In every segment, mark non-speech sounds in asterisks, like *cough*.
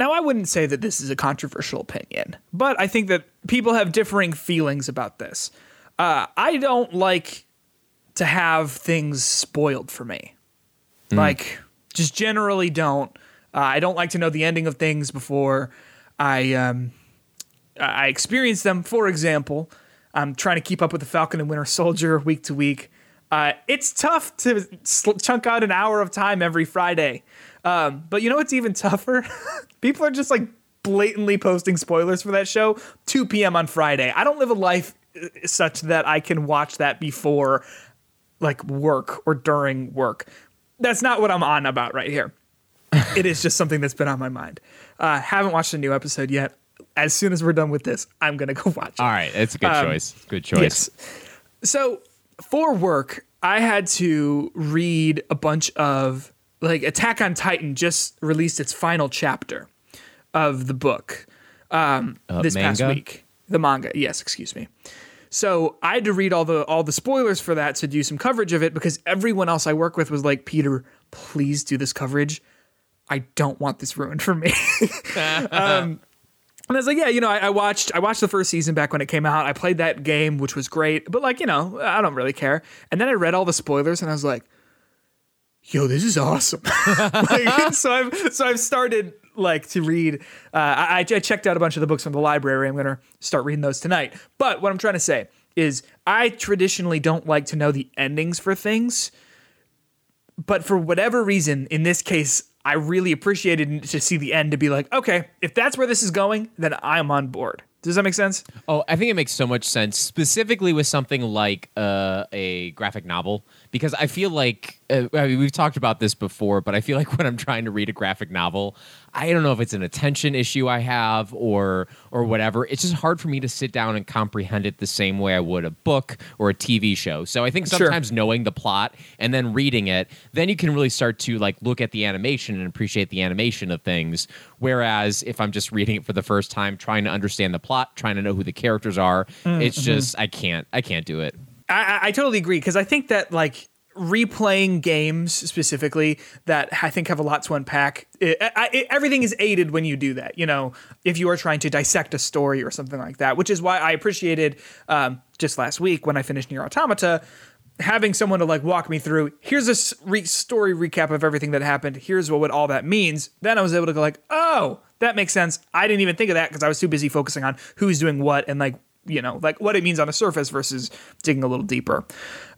Now, I wouldn't say that this is a controversial opinion, but I think that people have differing feelings about this. Uh, I don't like to have things spoiled for me. Like, just generally don't. Uh, I don't like to know the ending of things before I um, I experience them. For example, I'm trying to keep up with the Falcon and Winter Soldier *laughs* week to week. Uh, it's tough to sl- chunk out an hour of time every Friday. Um, but you know what's even *laughs* tougher? People are just like blatantly posting spoilers for that show 2 p.m. on Friday. I don't live a life uh, such that I can watch that before like work or during work. That's not what I'm on about right here. *laughs* it is just something that's been on my mind. Uh, haven't watched a new episode yet. As soon as we're done with this, I'm gonna go watch it. All right, it's a good Um, choice. Good choice. Yes. So for work, I had to read a bunch of like Attack on Titan just released its final chapter of the book um, this past week. The manga, yes, excuse me. So I had to read all the all the spoilers for that to do some coverage of it because everyone else I work with was like, Peter, please do this coverage. I don't want this ruined for me. *laughs* Um, and I was like, yeah, you know, I, I watched I watched the first season back when it came out. I played that game, which was great, but like, you know, I don't really care. And then I read all the spoilers, and I was like, yo, this is awesome. *laughs* like, so I've so I've started like to read. Uh, I, I checked out a bunch of the books from the library. I'm gonna start reading those tonight. But what I'm trying to say is, I traditionally don't like to know the endings for things but for whatever reason, in this case, I really appreciated to see the end to be like, okay, if that's where this is going, then I'm on board. Does that make sense? Oh, I think it makes so much sense, specifically with something like uh, a graphic novel, because I feel like uh, I mean, we've talked about this before, but I feel like *laughs* when I'm trying to read a graphic novel, I don't know if it's an attention issue I have or or whatever. It's just hard for me to sit down and comprehend it the same way I would a book or a TV show. So I think Sure. sometimes knowing the plot and then reading it, then you can really start to like look at the animation and appreciate the animation of things. Whereas if I'm just reading it for the first time, trying to understand the plot, trying to know who the characters are, it's just I can't I can't do it. I, I, totally agree because I think that like replaying games specifically that I think have a lot to unpack. It, I, it, everything is aided when you do that. You know, if you are trying to dissect a story or something like that, which is why I appreciated um, just last week when I finished NieR Automata. Having someone to like walk me through, here's a re- story recap of everything that happened. Here's what, what all that means. Then I was able to go like, oh, that makes sense. I didn't even think of that because I was too busy focusing on who's doing what and like you know like what it means on the surface versus digging a little deeper.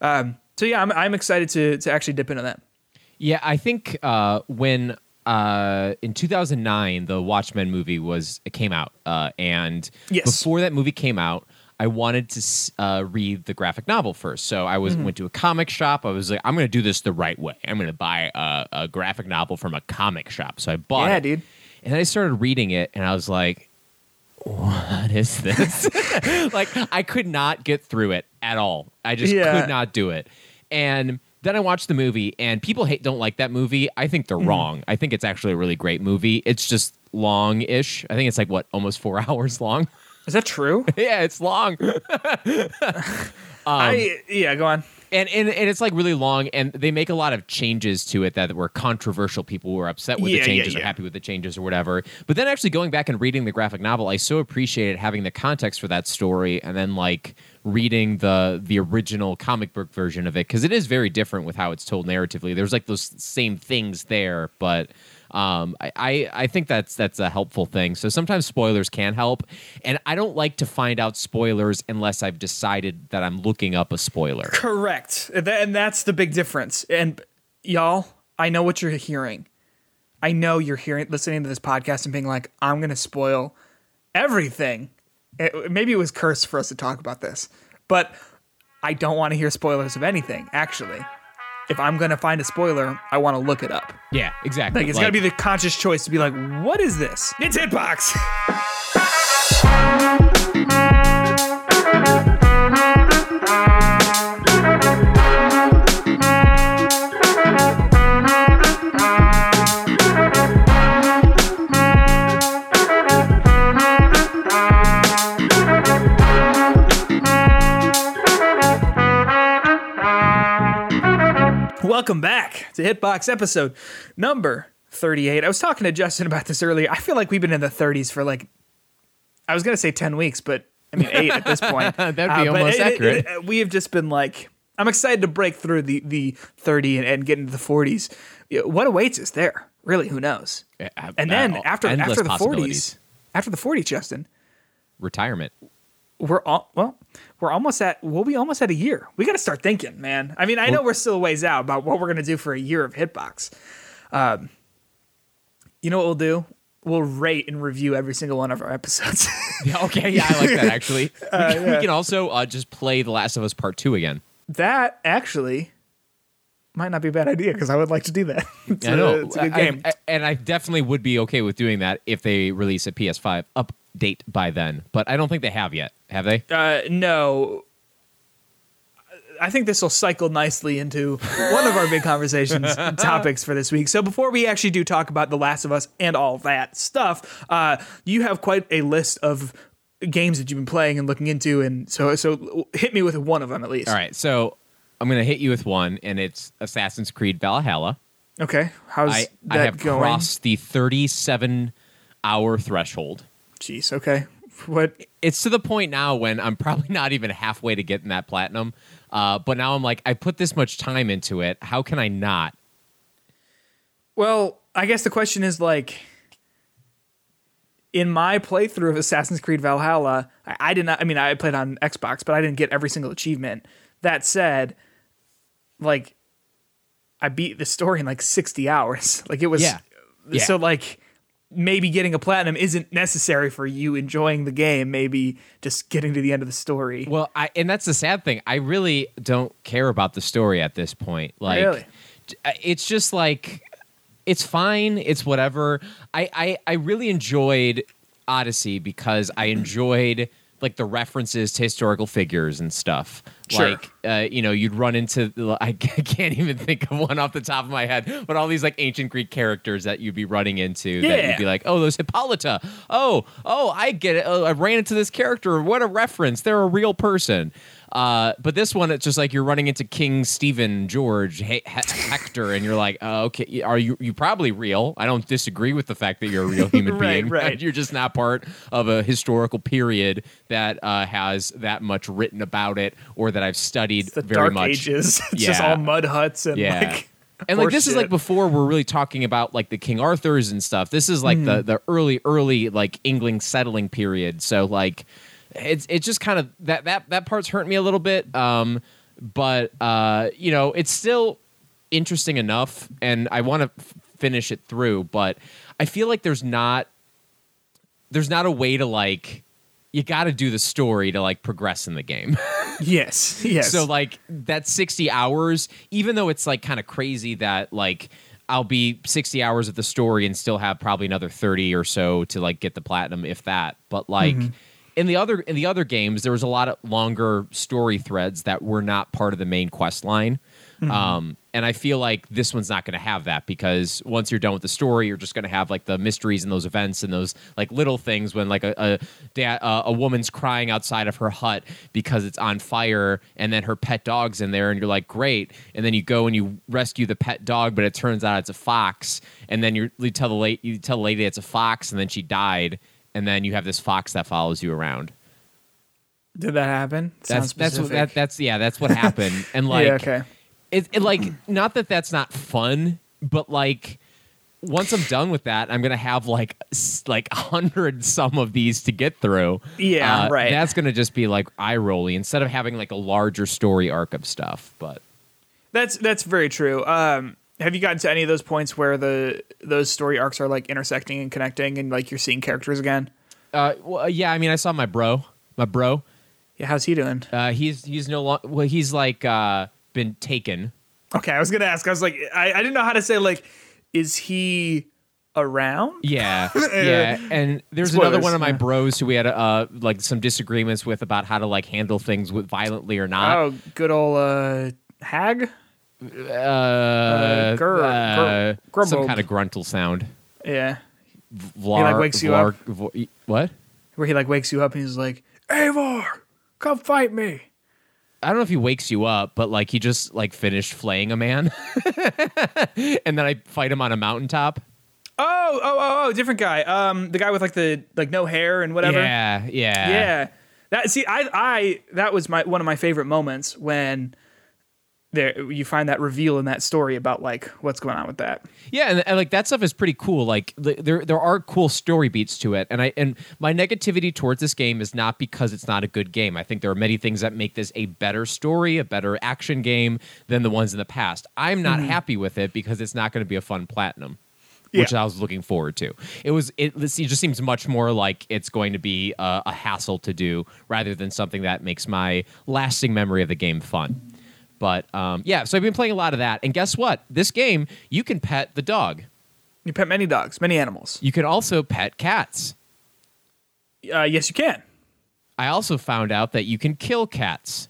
Um, so yeah, I'm, I'm excited to to actually dip into that. Yeah, I think uh, when uh, in 2009 the Watchmen movie was came out, uh, and Yes. before that movie came out, I wanted to uh, read the graphic novel first. So I was went to a comic shop. I was like, I'm going to do this the right way. I'm going to buy a, a graphic novel from a comic shop. So I bought Yeah, it, dude. and then I started reading it, and I was like. What is this? *laughs* like I could not get through it at all. I just Yeah. could not do it. And then I watched the movie, and people hate don't like that movie. I think they're hmm. wrong. I think it's actually a really great movie. It's just long-ish. I think it's like what almost four *laughs* hours long. Is that true? *laughs* yeah, it's long, I um, yeah, go on. And, and and it's like really long. And they make a lot of changes to it that were controversial. People were upset with Yeah, the yeah, changes or happy with the changes or whatever. But then actually going back and reading the graphic novel, I so appreciated having the context for that story, and then like reading the the original comic book version of it because it is very different with how it's told narratively. There's like those same things there, but um, I, I I think that's that's a helpful thing. So sometimes spoilers can help, and I don't like to find out spoilers unless I've decided that I'm looking up a spoiler. Correct. And that's the big difference. And y'all, I know what you're hearing. I know you're hearing listening to this podcast and being like, I'm to spoil everything. It- maybe it was cursed for us to talk about this, but I don't want to hear spoilers of anything, actually. If I'm to find a spoiler, I want to look it up. Yeah, exactly. Like, it's got to be the conscious choice to be like, what is this? It's Hitbox. Welcome back to Hitbox episode number 38. I was talking to Justin about this earlier. I feel like we've been in the 30s for like, I was going to say 10 weeks, but I mean, eight at this *laughs* point. That'd be Uh, almost it- it- accurate. it- we have just been like, I'm excited to break through the, the 30 and, and get into the 40s. What awaits us there? Really, who knows? And then Uh, after after the 40s, after the 40s, Justin, retirement. We're all, well, we're almost at we'll be almost at a year. We got to start thinking, man. I mean, I know we're still a ways out about what we're gonna do for a year of Hitbox. Um, you know what we'll do? We'll rate and review every single one of our episodes. *laughs* Yeah, okay, yeah, I like that *laughs* actually. We, Uh, can, we can also uh, just play The Last of Us Part Two again. that actually might not be a bad idea because I would like to do that. *laughs* it's, I know, A, it's a good game. I- and I definitely would be okay with doing that if they release a PS5 update by then. But I don't think they have yet. Have they? Uh, no. I think this will cycle nicely into one of our big conversations *laughs* topics for this week. So before we actually do talk about The Last of Us and all that stuff, uh, you have quite a list of games that you've been playing and looking into, and so so hit me with one of them at least. All right, so I'm gonna hit you with one, and it's Assassin's Creed Valhalla. Okay. How's I, that I have going? crossed the 37 hour threshold. Jeez. Okay. What? It's to the point now when I'm probably not even halfway to getting that platinum. Uh, but now I'm like, I put this much time into it. How can I not? Well, I guess the question is like, in my playthrough of Assassin's Creed Valhalla, I, I did not. I mean, I played on Xbox, but I didn't get every single achievement. That said, like, I beat the story in like sixty hours. *laughs* Like it was. Yeah. Yeah. So like, maybe getting a platinum isn't necessary for you enjoying the game. Maybe just getting to the end of the story. Well, I and that's the sad thing. I really don't care about the story at this point. Like, Really? Uh, it's just like it's fine. It's whatever. I I, I really enjoyed Odyssey because I enjoyed like the references to historical figures and stuff. Sure. Like, uh, you know, you'd run into *laughs* I can't even think of one off the top of my head, but all these like ancient Greek characters that you'd be running into that Yeah. you'd be like, oh, those Hippolyta. Oh, oh, I get it. Oh, I ran into this character. What a reference. They're a real person. Uh, but this one, it's just like you're running into King Stephen George he- he- Hector, and you're like, oh, okay, are you you probably real? I don't disagree with the fact that you're a real *laughs* human Right, being. *laughs* right. You're just not part of a historical period that uh, has that much written about it, or that I've studied the very Dark much. Ages. *laughs* It's just all mud huts and Yeah. like. and like this is like before we're really talking about like the King Arthurs and stuff. This is like the the early early like England settling period. So like it's it's just kind of that that that part's hurt me a little bit. Um, but uh, you know, it's still interesting enough, and I want to f- finish it through. But I feel like there's not there's not a way to like you got to do the story to like progress in the game. *laughs* Yes. Yes. So like that 60 hours, even though it's like kind of crazy that like I'll be 60 hours of the story and still have probably another 30 or so to like get the platinum if that. But like in the other in the other games there was a lot of longer story threads that were not part of the main quest line. Um, and I feel like this one's not going to have that because once you're done with the story, you're just going to have like the mysteries and those events and those like little things when like a a, da- uh, a woman's crying outside of her hut because it's on fire, and then her pet dog's in there, and you're like, great. And then you go and you rescue the pet dog, but it turns out it's a fox, and then you're, you tell the late you tell the lady it's a fox, and then she died, and then you have this fox that follows you around. Did that happen? That's that's what, that, that's yeah, that's what happened, *laughs* and like yeah. Okay. it, it like not that that's not fun, but like once I'm done with that, I'm gonna have like like a hundred *laughs* some of these to get through. Yeah, Uh, right. That's gonna just be like eye rolly instead of having like a larger story arc of stuff. But That's that's very true. Um, have you gotten to any of those points where the those story arcs are like intersecting and connecting, and like you're seeing characters again? uh, well, yeah, I mean, I saw my bro, my bro. Yeah, how's he doing? Uh, he's he's no longer well. He's like uh, been taken. Okay, I was gonna ask. I was like, I, I didn't know how to say like, is he around? Yeah, *laughs* yeah. And there's another one of my yeah. bros who we had uh, like some disagreements with about how to like handle things with violently or not. Oh, good old uh, hag. Uh, gur- uh, gur- some grumbled. kind of gruntle sound. Yeah, Vlar, like, wakes you up? vo- what? where he like wakes you up and he's like, Eivor, come fight me. I don't know if he wakes you up, but like he just like finished flaying a man, *laughs* and then I fight him on a mountaintop. Oh, oh, oh, oh, different guy. Um, the guy with like the like no hair and whatever. Yeah, yeah, Yeah. That see, I, I that was my one of my favorite moments when there you find that reveal in that story about like what's going on with that. Yeah, and, and like that stuff is pretty cool. Like th- there there are cool story beats to it, and I and my negativity towards this game is not because it's not a good game. I think there are many things that make this a better story, a better action game than the ones in the past. I'm not mm-hmm. happy with it because it's not going to be a fun platinum. Which I was looking forward to. It was. It, it just seems much more like it's going to be a, a hassle to do rather than something that makes my lasting memory of the game fun. But um, yeah, so I've been playing a lot of that, and guess what? This game you can pet the dog. You pet many dogs, many animals. You can also pet cats. Uh, yes, you can. I also found out that you can kill cats.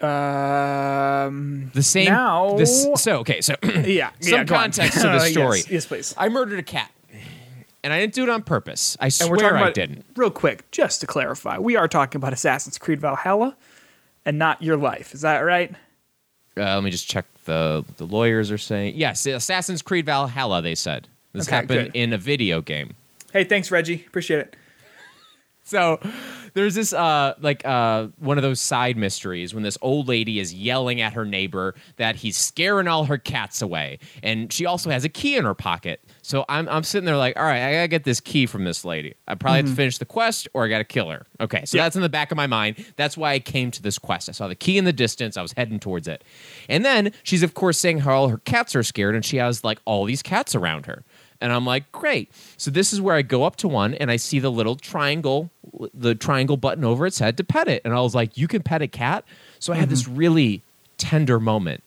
Um, The same. Now- This, so okay. So *clears throat* yeah. some yeah, context to *laughs* the story. yes, yes, please. I murdered a cat, and I didn't do it on purpose. I And swear we're I about didn't. real quick, just to clarify, we are talking about Assassin's Creed Valhalla, and not your life. Is that right? Uh, let me just check the the lawyers are saying yes. Assassin's Creed Valhalla. They said this Okay, happened good. in a video game. Hey, thanks, Reggie. Appreciate it. So *laughs* there's this uh like uh one of those side mysteries when this old lady is yelling at her neighbor that he's scaring all her cats away. And she also has a key in her pocket. So I'm I'm sitting there like, all right, I gotta get this key from this lady. I probably have to finish the quest or I gotta kill her. Okay, so Yeah. that's in the back of my mind. That's why I came to this quest. I saw the key in the distance, I was heading towards it. And then she's of course saying how all her cats are scared, and she has like all these cats around her. And I'm like, great. So this is where I go up to one and I see the little triangle, the triangle button over its head to pet it. And I was like, you can pet a cat? So I had this mm-hmm. really tender moment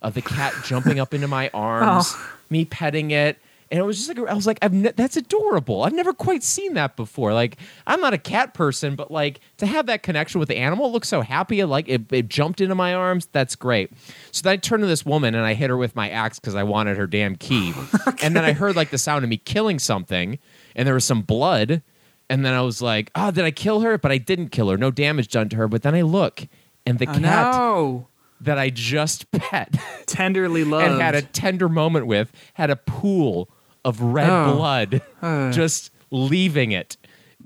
of the cat jumping up into my *laughs* oh. arms, me petting it. And it was just like, I was like, I've ne- that's adorable. I've never quite seen that before. Like, I'm not a cat person, but like to have that connection with the animal it looks so happy. It, like, it, it jumped into my arms. That's great. So then I turned to this woman and I hit her with my axe because I wanted her damn key. *laughs* And then I heard like the sound of me killing something and there was some blood. And then I was like, oh, did I kill her? But I didn't kill her. No damage done to her. But then I look and the Oh, cat no. that I just *laughs* pet Tenderly loved. and had a tender moment with had a pool of red Oh. blood *laughs* *laughs* just leaving it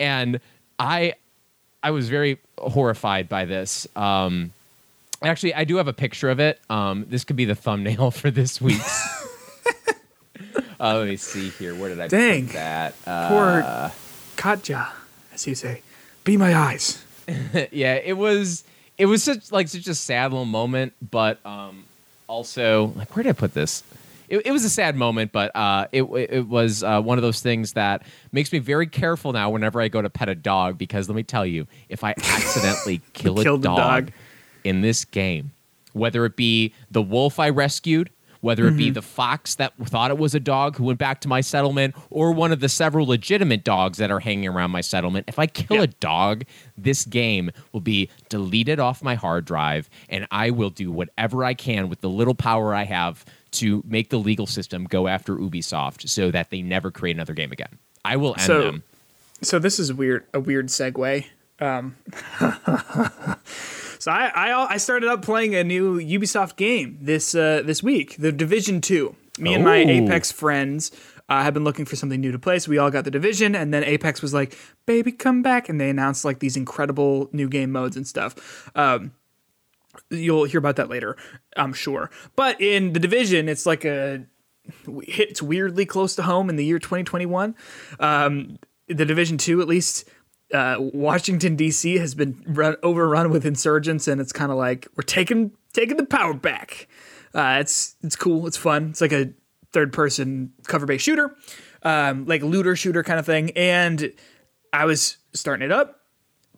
and i i was very horrified by this um actually i do have a picture of it um this could be the thumbnail *laughs* for this week's uh, let me see here where did i Dang. put that uh, Poor Katja, as you say. Be my eyes. yeah, it was it was such like such a sad little moment, but um also like where did I put this? It, it was a sad moment, but uh, it it was uh, one of those things that makes me very careful now whenever I go to pet a dog because let me tell you, if I accidentally *laughs* kill a dog, dog. in this game, whether it be the wolf I rescued, whether it Mm-hmm. be the fox that thought it was a dog who went back to my settlement, or one of the several legitimate dogs that are hanging around my settlement, if I kill Yeah. a dog, this game will be deleted off my hard drive, and I will do whatever I can with the little power I have to make the legal system go after Ubisoft so that they never create another game again. I will end So- them. So this is weird. A weird segue. Um, *laughs* so I, I I started up playing a new Ubisoft game this uh, this week, The Division Two. Me and my Apex friends uh, have been looking for something new to play, so we all got the Division, and then Apex was like, "Baby, come back!" and they announced like these incredible new game modes and stuff. Um, you'll hear about that later, I'm sure. But in the Division, it's like a hits weirdly close to home in the year 2021. Um, the Division Two, at least, uh, Washington D.C. has been run, overrun with insurgents, and it's kind of like we're taking taking the power back. Uh, it's it's cool. It's fun. It's like a third person cover based shooter, um, like looter shooter kind of thing. And I was starting it up,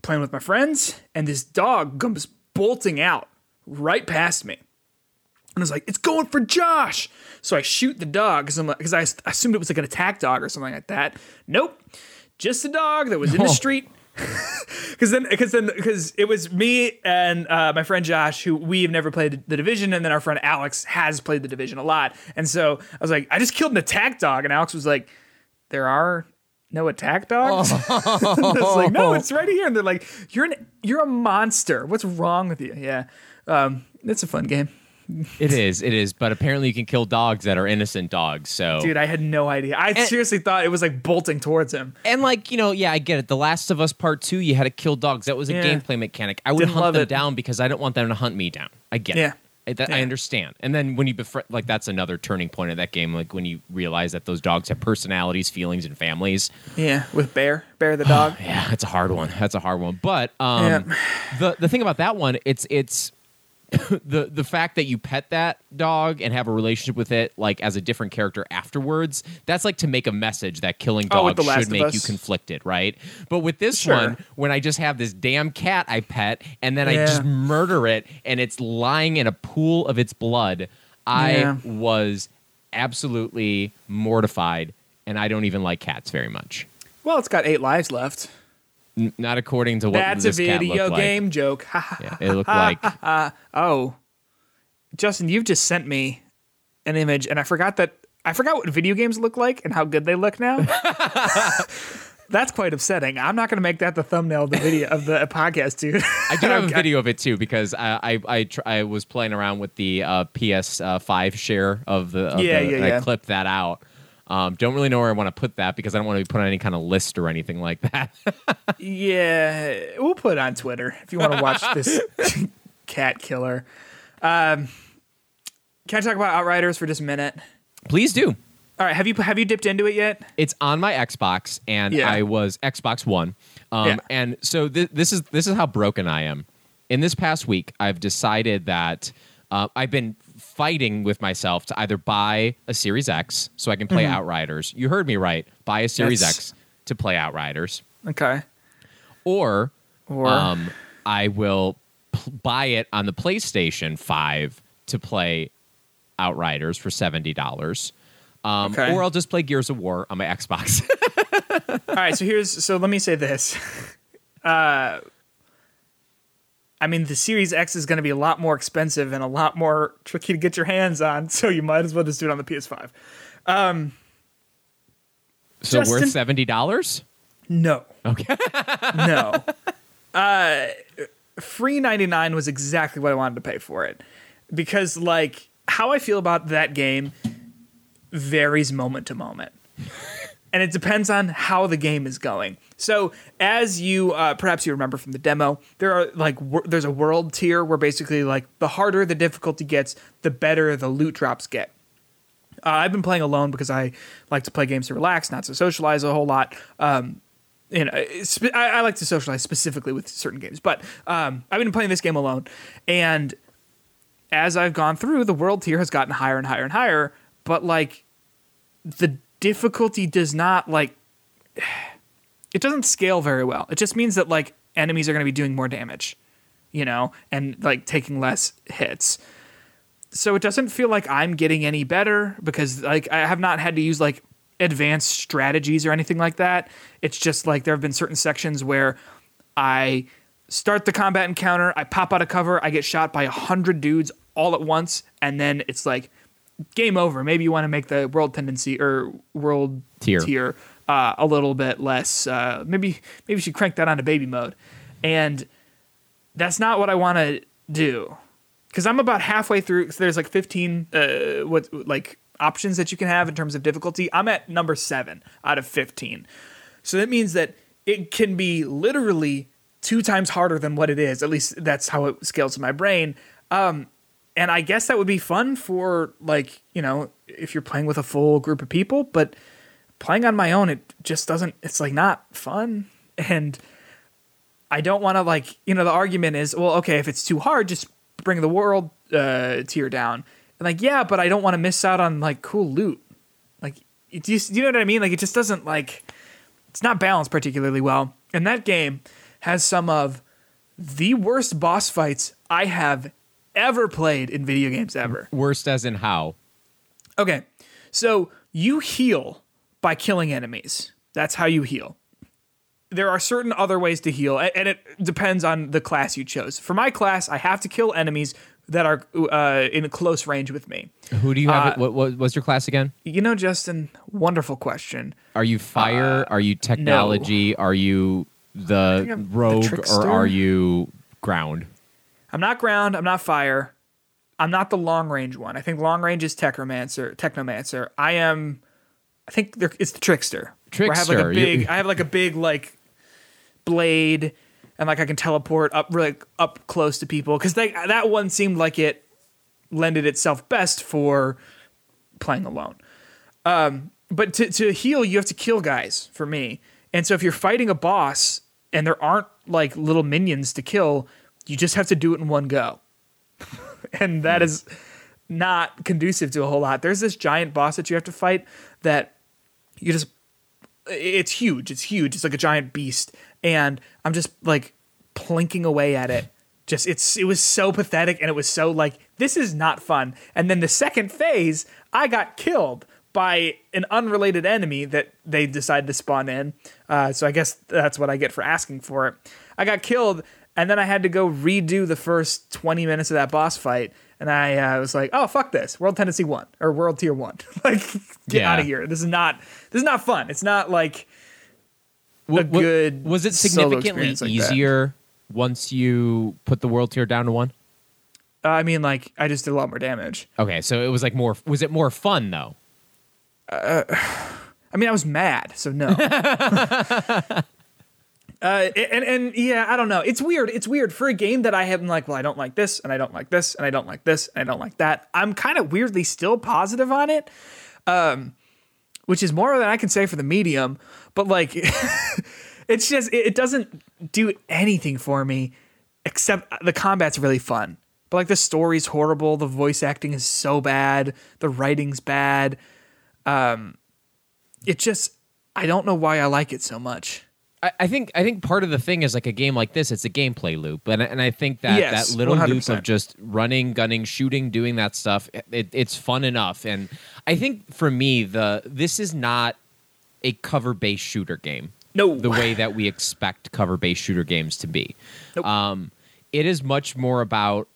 playing with my friends, and this dog comes bolting out right past me. And I was like, it's going for Josh. So I shoot the dog because like, cause I assumed it was like an attack dog or something like that. Nope. Just a dog that was in the Oh. street. *laughs* Because then, because then, because it was me and uh, my friend Josh, who we have never played the division, and then our friend Alex has played the division a lot. And so I was like, I just killed an attack dog, and Alex was like, there are no attack dogs. *laughs* I was like, no, it's right here. And they're like, you're an, you're a monster. What's wrong with you? Yeah, um, it's a fun game. It is, it is. But apparently, you can kill dogs that are innocent dogs. So, Dude, I had no idea. I seriously thought it was like bolting towards him. and like you know, yeah, I get it. The Last of Us Part Two, you had to kill dogs. That was a Yeah. gameplay mechanic. I would Didn't hunt them it. down because I don't want them to hunt me down. I get Yeah. it. I, that, I understand. And then when you befriend, like that's another turning point of that game. Like when you realize that those dogs have personalities, feelings, and families. Yeah, with Bear, Bear the dog. Yeah, that's a hard one. That's a hard one. But um, Yeah. the the thing about that one, it's it's *coughs* the the fact that you pet that dog and have a relationship with it, like as a different character afterwards. That's like to make a message that killing Oh, dogs Last should make you conflicted, right? But with this Sure. one, when I just have this damn cat I pet and then I just murder it and it's lying in a pool of its blood, I Yeah. was absolutely mortified. And I don't even like cats very much. Well, it's got eight lives left. Not according to what That's a video looked like. game joke. *laughs* Yeah, it looked like *laughs* oh, Justin, you've just sent me an image, and I forgot that I forgot what video games look like and how good they look now. *laughs* That's quite upsetting. I'm not going to make that the thumbnail of the video of the podcast, dude. I do have a video of it too because I I I, tr- I was playing around with the uh, PS5 share of the of Yeah, the, yeah, and yeah. I clipped that out. Um, don't really know where I want to put that because I don't want to be put on any kind of list or anything like *laughs* that. Yeah, we'll put it on Twitter if you want to watch this *laughs* cat killer. Um, can I talk about Outriders for just a minute? Please do. All right, have you have you dipped into it yet? It's on my Xbox, and Yeah. I was Xbox One. Um, Yeah. And so thi- this is this is how broken I am. In this past week, I've decided that uh, I've been fighting with myself to either buy a Series X so I can play Outriders. You heard me right. Buy a Series Mm-hmm. X to play Outriders, Okay. or Or um, I will p- buy it on the PlayStation Five to play Outriders for seventy dollars. Um, Okay. Or I'll just play Gears of War on my Xbox. *laughs* All right, so here's so let me say this. *laughs* Uh I mean the Series X is going to be a lot more expensive and a lot more tricky to get your hands on, *laughs* so you might as well just do it on the PS5. So Justin- worth seventy dollars? No. Okay. *laughs* No. uh free 99 was exactly what I wanted to pay for it. Because like how I feel about that game varies moment to moment. And it depends on how the game is going. So, as you uh, perhaps you remember from the demo, there are like wor- there's a world tier where basically like the harder the difficulty gets, the better the loot drops get. Uh, I've been playing alone because I like to play games to relax, not to socialize a whole lot. Um, you know, I, I like to socialize specifically with certain games, but um, I've been playing this game alone, and as I've gone through, the world tier has gotten higher and higher and higher, but like the difficulty does not like *sighs* it doesn't scale very well. It just means that like enemies are going to be doing more damage, you know, and like taking less hits. So it doesn't feel like I'm getting any better because like I have not had to use like advanced strategies or anything like that. It's just like there have been certain sections where I start the combat encounter, I pop out of cover, I get shot by a hundred dudes all at once, and then it's like game over. Maybe you want to make the world tendency or world Tier. tier uh, a little bit less. Uh, maybe maybe you should crank that onto baby mode, and that's not what I want to do because I'm about halfway through. So there's like 15 uh, what like options that you can have in terms of difficulty. I'm at number seven out of 15, so that means that it can be literally two times harder than what it is. At least that's how it scales in my brain. Um, and I guess that would be fun for like you know if you're playing with a full group of people, but playing on my own, it just doesn't. It's like not fun and. I don't want to like you know the argument is well okay if it's too hard just bring the world uh, tier down and like yeah but I don't want to miss out on like cool loot like it just, you know what I mean like it just doesn't like it's not balanced particularly well and that game has some of the worst boss fights I have ever played in video games ever Worst as in how? Okay, so you heal by killing enemies. That's how you heal. There are certain other ways to heal, and it depends on the class you chose. For my class, I have to kill enemies that are uh, in close range with me. Who do you have? Uh, what, what what's your class again? You know, Justin, wonderful question. Are you fire? are you technology? Are you the I'm the rogue? or are you ground? I'm not ground. I'm not fire. I'm not the long range one. I think long range is Technomancer. Technomancer. I am. I think there, it's the Trickster. Where I have like a Trickster, you- big. I have like a big like blade, and like I can teleport up really up close to people because that one seemed like it lended itself best for playing alone. Um, but to to heal, you have to kill guys for me. And so if you're fighting a boss and there aren't like little minions to kill, you just have to do it in one go. *laughs* and that is not conducive to a whole lot. There's this giant boss that you have to fight that you just it's huge. It's huge. It's like a giant beast and I'm just like plinking away at it. Just it's it was so pathetic and it was so like this is not fun. And then the second phase, I got killed by an unrelated enemy that they decided to spawn in. Uh, so I guess that's what I get for asking for it. I got killed, and then I had to go redo the first 20 minutes of that boss fight. And I uh, was like, "Oh fuck this! World Tendency One or World Tier One, *laughs* like get Yeah. out of here! This is not this is not fun. It's not like a wa- good was it significantly like that. easier once you put the world tier down to one? uh, I mean, like I just did a lot more damage. Okay, so it was like more. Was it more fun though? *sighs* I mean, I was mad, so no. *laughs* uh, and and yeah, I don't know. It's weird. It's weird for a game that I have. like, well, I don't like this, and I don't like this, and I don't like this, and I don't like that. I'm kind of weirdly still positive on it, um, which is more than I can say for the medium. But like, *laughs* it's just it, it doesn't do anything for me except the combat's really fun. But like the story's horrible, the voice acting is so bad, the writing's bad. Um, it just I don't know why I like it so much. I, I think I think part of the thing is like a game like this, it's a gameplay loop, and and I think that Yes, that little loop 100%. of just running, gunning, shooting, doing that stuff, it, it's fun enough. And I think for me, the this is not a cover based shooter game. No. the way that we expect cover based shooter games to be. Nope. Um, it is much more about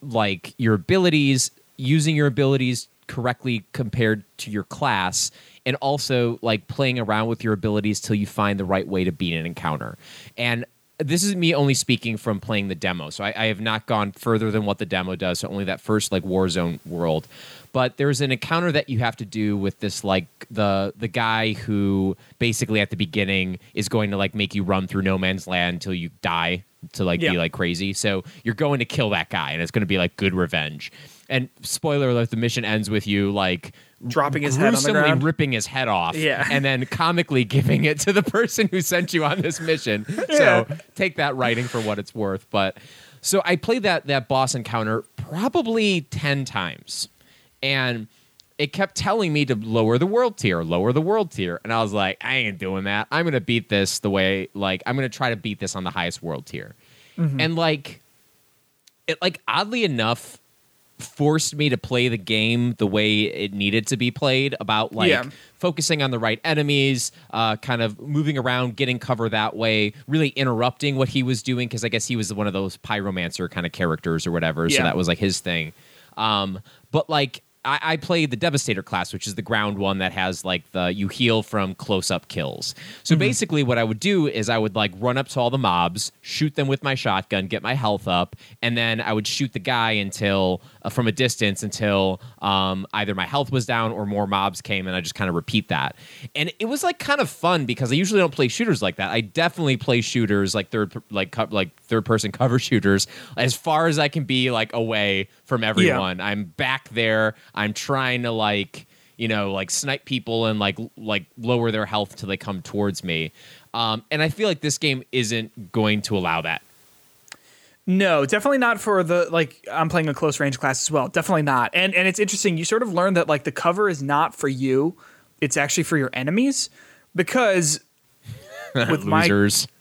like your abilities, using your abilities correctly compared to your class, and also like playing around with your abilities till you find the right way to beat an encounter. And this is me only speaking from playing the demo, so I, I have not gone further than what the demo does. So only that first like Warzone world. But there's an encounter that you have to do with this like the the guy who basically at the beginning is going to like make you run through no man's land until you die to like Yeah. be like crazy. So you're going to kill that guy, and it's going to be like good revenge. And spoiler alert: the mission ends with you like Dropping his head on the ground. ripping his head off, Yeah. and then comically *laughs* giving it to the person who sent you on this mission. *laughs* Yeah. So take that writing for what it's worth. But so I played that that boss encounter probably ten times, and it kept telling me to lower the world tier, lower the world tier, and I was like, I ain't doing that. I'm gonna beat this the way like I'm gonna try to beat this on the highest world tier, mm-hmm. and like it like oddly enough forced me to play the game the way it needed to be played about like Yeah. focusing on the right enemies uh, kind of moving around getting cover that way really interrupting what he was doing because i guess he was one of those pyromancer kind of characters or whatever so that was like his thing um, but like I, I played the Devastator class, which is the ground one that has like the you heal from close up kills. So basically, what I would do is I would like run up to all the mobs, shoot them with my shotgun, get my health up, and then I would shoot the guy until uh, from a distance until um, either my health was down or more mobs came, and I just kind of repeat that. And it was like kind of fun because I usually don't play shooters like that. I definitely play shooters like third like co- like third person *laughs* cover shooters as far as I can be like away from everyone. I'm back there. I'm trying to like you know like snipe people and like like lower their health till they come towards me. Um, and I feel like this game isn't going to allow that. No, definitely not for the like I'm playing a close range class as well. Definitely not. And and it's interesting, you sort of learn that like the cover is not for you. It's actually for your enemies because *laughs* with my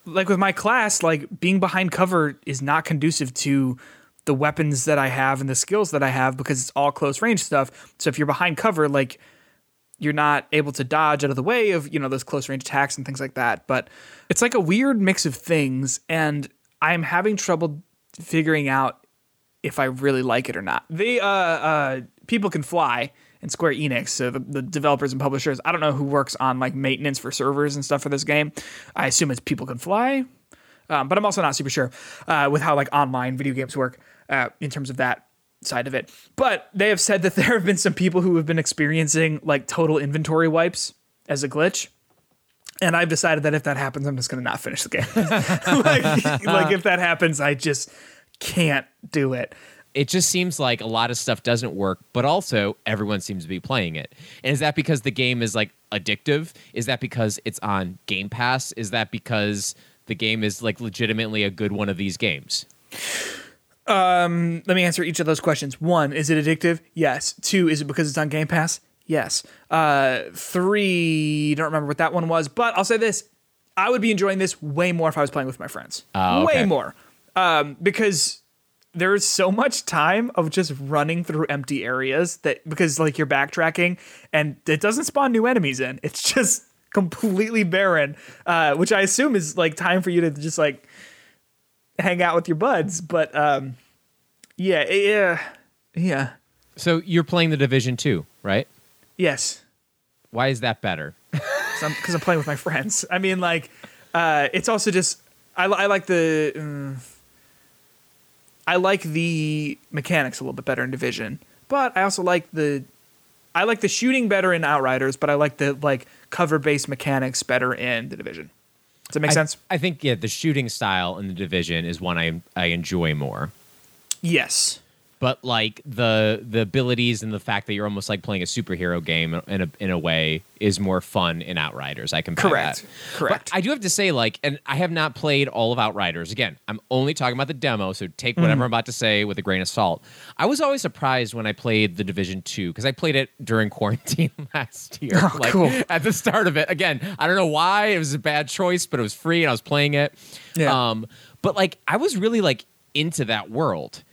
like with my class, like being behind cover is not conducive to the weapons that I have and the skills that I have because it's all close range stuff. So if you're behind cover, like you're not able to dodge out of the way of you know those close range attacks and things like that. But it's like a weird mix of things, and I'm having trouble figuring out if I really like it or not. The uh, uh, People Can Fly and Square Enix, so the, the developers and publishers. I don't know who works on like maintenance for servers and stuff for this game. I assume it's People Can Fly, um, but I'm also not super sure uh, with how like online video games work uh, in terms of that. side of it. But they have said that *laughs* there have been some people who have been experiencing like total inventory wipes as a glitch. And I've decided that if that happens, I'm just going to not finish the game. *laughs* like, like if that happens, I just can't do it. It just seems like a lot of stuff doesn't work, but also everyone seems to be playing it. And is that because the game is like addictive? Is that because it's on Game Pass? Is that because the game is like legitimately a good one of these games? Um, Let me answer each of those questions. One, is it addictive? Yes. Two, is it because it's on Game Pass? Yes. Uh, three, don't remember what that one was, but I'll say this: I would be enjoying this way more if I was playing with my friends. Oh, okay. Way more, um, because there is so much time of just running through empty areas that because like you're backtracking and it doesn't spawn new enemies in. It's *laughs* just completely barren, uh, which I assume is like time for you to just like hang out with your buds. But um, yeah, yeah, yeah. So you're playing the Division 2, right? Yes, Why is that better? *laughs* because I'm, I'm playing with my friends. I mean, like, uh, it's also just I, I like the mm, I like the mechanics a little bit better in Division, but I also like the I like the shooting better in Outriders, but I like the like cover based mechanics better in the Division. Does that make I, sense? I think yeah, the shooting style in the Division is one I I enjoy more. Yes. But like the the abilities and the fact that you're almost like playing a superhero game in a in a way is more fun in Outriders. I can Correct. that. Correct. But I do have to say, like, and I have not played all of Outriders. Again, I'm only talking about the demo, so take whatever Mm. I'm about to say with a grain of salt. I was always surprised when I played the Division Two because I played it during quarantine *laughs* last year, Oh, like cool. at the start of it. Again, I don't know why it was a bad choice, but it was free and I was playing it. Yeah. Um, but like, I was really like into that world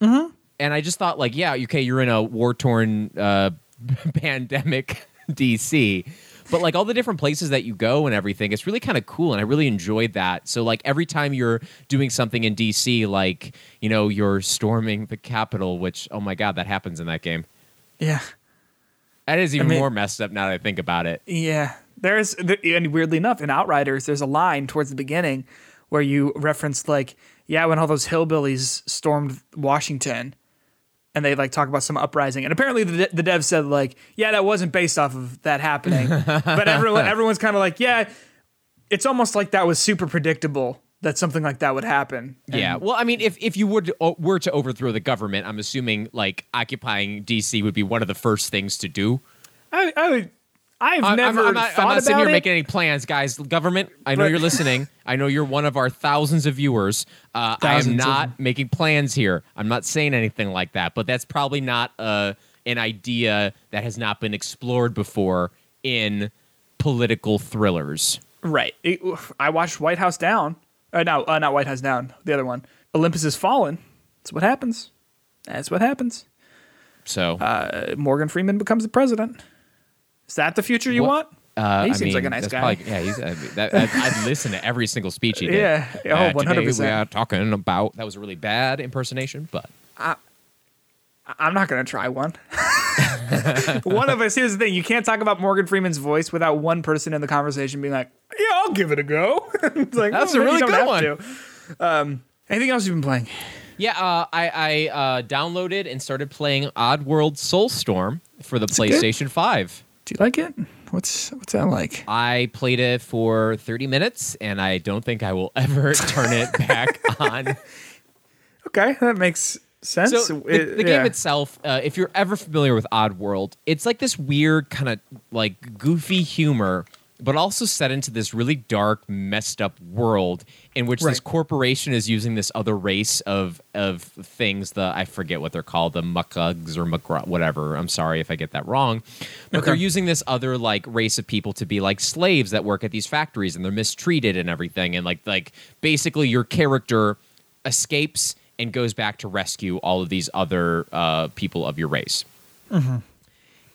and I just thought like, yeah, okay, you're in a war torn uh, *laughs* pandemic *laughs* DC, but like all the different places that you go and everything, it's really kind of cool, and I really enjoyed that. So like every time you're doing something in DC, like you know you're storming the Capitol, which oh my god, that happens in that game. Yeah. That is even mean- more messed up now that I think about it. Yeah, there's and weirdly enough in Outriders, there's a line towards the beginning where you reference, like, yeah, when all those hillbillies stormed Washington, and they like talk about some uprising, and apparently the the dev said like, yeah, that wasn't based off of that happening, *laughs* but everyone everyone's kind of like, yeah, it's almost like that was super predictable that something like that would happen. And- Yeah, well, I mean, if if you were to, were to overthrow the government, I'm assuming like occupying DC would be one of the first things to do. I, I would. I've I'm- never I'm, I'm not, I'm not sitting here it. making any plans, guys. Government, I know you're listening. I know you're one of our thousands of viewers. Uh, I am not making plans here. I'm not saying anything like that. But that's probably not uh, an idea that has not been explored before in political thrillers. Right. It- I watched White House Down. Uh, no, uh, not White House Down. The other one. Olympus has fallen. That's what happens. That's what happens. So Uh, Morgan Freeman becomes the president. Is that the future you What- want? uh, he I seems mean, like a nice guy. probably- yeah, he's, I, mean, that, I, *laughs* I'd listen to every single speech he did. Yeah. Oh, Uh, 100%. Today we are talking about that was a really bad impersonation, but I'm not going to try one. *laughs* one of us. Here's the thing: you can't talk about Morgan Freeman's voice without one person in the conversation being like, "Yeah, I'll give it a go." *laughs* it's like That's "Oh, a really good one. to." Um, anything else you've been playing? Yeah, uh, I, I uh, downloaded and started playing Oddworld Soulstorm for the PlayStation 5. Do you like it? What's what's that like? I played it for 30 minutes, and I don't think I will *laughs* ever turn it back on. *laughs* Okay, that makes sense. So the, It- the yeah. game itself, uh, if you're ever familiar with Odd World, it's like this weird kind of like goofy humor, but also set into this really dark, messed up world in which this corporation is using this other race of of things. The I forget what they're called, the Muckugs or Muckra, whatever. I'm sorry if I get that wrong, but Okay. they're using this other like race of people to be like slaves that work at these factories and they're mistreated and everything. And like like basically your character escapes and goes back to rescue all of these other uh, people of your race.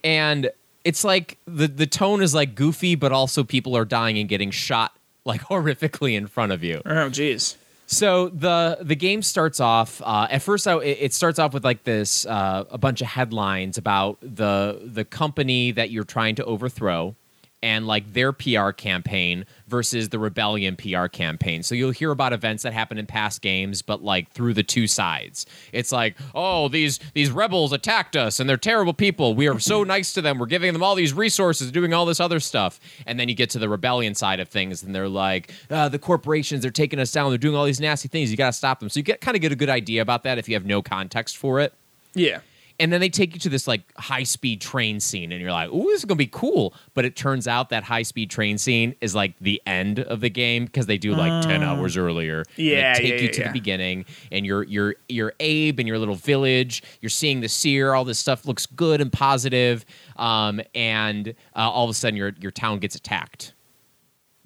And it's like the the tone is like goofy, but also people are dying and getting shot like *laughs* horrifically in front of you. Oh, jeez. So the the game starts off. Uh, at first, I, it it starts off with like this uh, a bunch of headlines about the the company that you're trying to overthrow, and like their PR campaign versus the rebellion PR campaign. So you'll hear about events that happen in past games, but like through the two sides. It's like, oh, these these rebels attacked us and they're terrible people. We are so *laughs* nice to them. We're giving them all these resources, doing all this other stuff. And then you get to the rebellion side of things, and they're like, uh, the corporations are taking us down. They're doing all these nasty things. You got to stop them. So you get kind of get a good idea about that if you have no context for it Yeah. And then they take you to this like high speed train scene and you're like ooh this is gonna be cool but it turns out that high speed train scene is like the end of the game because they do like 10 hours earlier And they. Yeah, take yeah, you to yeah. the beginning and you're you're you're abe in your little village you're seeing the seer all this stuff looks good and positive um, and uh, all of a sudden your your town gets attacked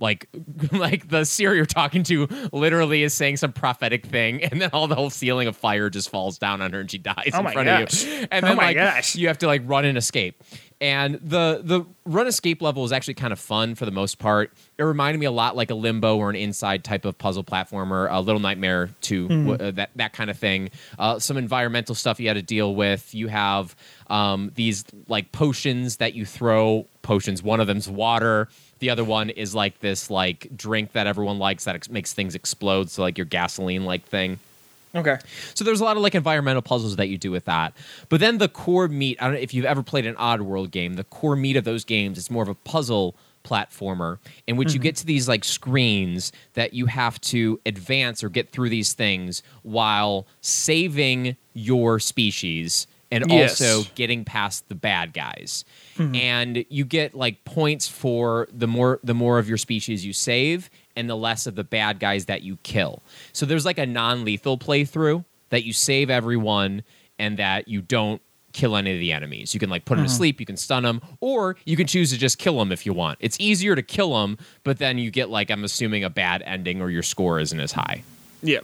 like *laughs* like the seer you're talking to literally is saying some prophetic thing and then all the whole ceiling of fire just falls down on her and she dies Oh in front gosh. of you. and Oh then my like gosh. you have to like run and escape. And the the run escape level is actually kind of fun for the most part. It reminded me a lot like a limbo or an inside type of puzzle platformer a little nightmare 2 Hmm. uh, that that kind of thing. Uh, some environmental stuff you had to deal with. You have um, these like potions that you throw. Potions one of them's water the other one is like this like drink that everyone likes that ex- makes things explode so like your gasoline like thing Okay. so there's a lot of like environmental puzzles that you do with that. But then the core meat, I don't know if you've ever played an Oddworld game, the core meat of those games is more of a puzzle platformer in which you mm-hmm. get to these like screens that you have to advance or get through these things while saving your species and Yes. also getting past the bad guys. Mm-hmm. And you get like points for the more the more of your species you save and the less of the bad guys that you kill. So there's like a non-lethal playthrough that you save everyone and that you don't kill any of the enemies. You can like put them to mm-hmm. sleep, you can stun them, or you can choose to just kill them if you want. It's easier to kill them, but then you get like I'm assuming a bad ending or your score isn't as high. Yeah.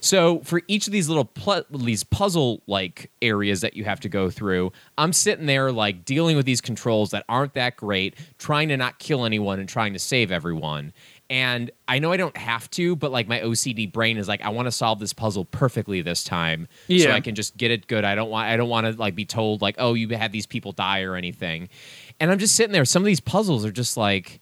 So for each of these little pl- these puzzle like areas that you have to go through, I'm sitting there like dealing with these controls that aren't that great, trying to not kill anyone and trying to save everyone. And I know I don't have to, but like my OCD brain is like, I want to solve this puzzle perfectly this time, so Yeah. I can just get it good. I don't want I don't want to like be told like, oh, you had these people die or anything. And I'm just sitting there. Some of these puzzles are just like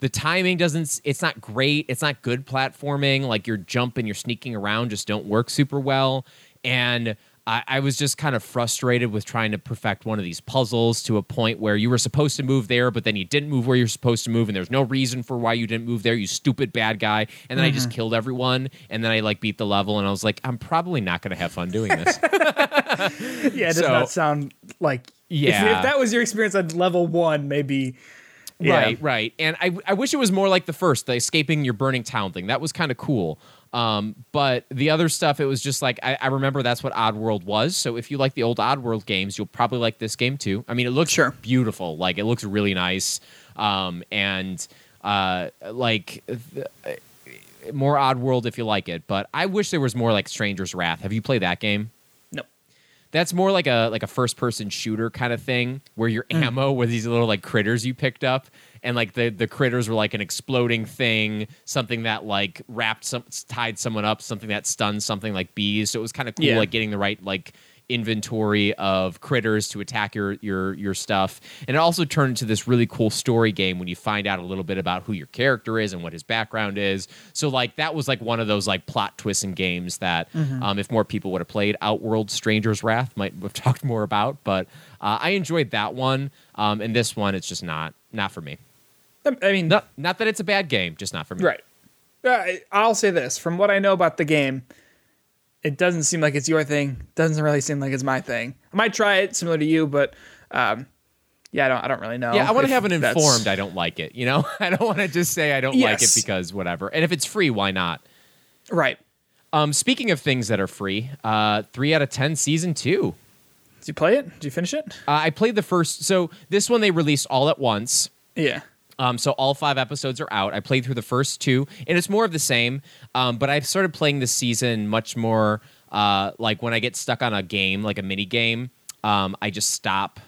the timing doesn't it's not great it's not good platforming like your jump and your sneaking around just don't work super well and I, I was just kind of frustrated with trying to perfect one of these puzzles to a point where you were supposed to move there but then you didn't move where you're supposed to move and there's no reason for why you didn't move there you stupid bad guy and then i just mm-hmm. killed everyone and then i like beat the level and i was like i'm probably not going to have fun doing this *laughs* Yeah, it does So- not sound like. if- Yeah. If, that was your experience on level one, maybe. Yeah. Right, right. And I, I wish it was more like the first, the escaping your burning town thing. That was kind of cool. Um, but the other stuff, it was just like I, I remember that's what Oddworld was. So if you like the old Oddworld games, you'll probably like this game too. I mean, it looks Sure. beautiful. Like it looks really nice. Um, and uh, like th- more Oddworld if you like it. But I wish there was more like Stranger's Wrath. Have you played that game? That's more like a like a first person shooter kind of thing where your hmm. ammo were these little like critters you picked up and like the the critters were like an exploding thing, something that like wrapped some tied someone up, something that stunned something like bees. So it was kind of cool Yeah. like getting the right like inventory of critters to attack your your your stuff. And it also turned into this really cool story game when you find out a little bit about who your character is and what his background is. So like that was like one of those like plot twists in games that um, if more people would have played Oddworld Stranger's Wrath might have *laughs* talked more about. But uh, I enjoyed that one. Um, and this one, it's just not not for me. I mean, Not not that it's a bad game, just not for me. Right. Uh, I'll say this: from what I know about the game, it doesn't seem like it's your thing. Doesn't really seem like it's my thing. I might try it, similar to you, but um, yeah, I don't. I don't really know. Yeah, I want to have an that's- informed. I don't like it. You know, *laughs* I don't want to just say I don't like it because whatever. And if it's free, why not? Right. Um, speaking of things that are free, uh, three out of ten, season two. Did you play it? Did you finish it? Uh, I played the first. So this one they released all at once. Yeah. Um, so all five episodes are out. I played through the first two, and it's more of the same. Um, but I've started playing this season much more uh, like when I get stuck on a game, like a mini game. Um, I just stop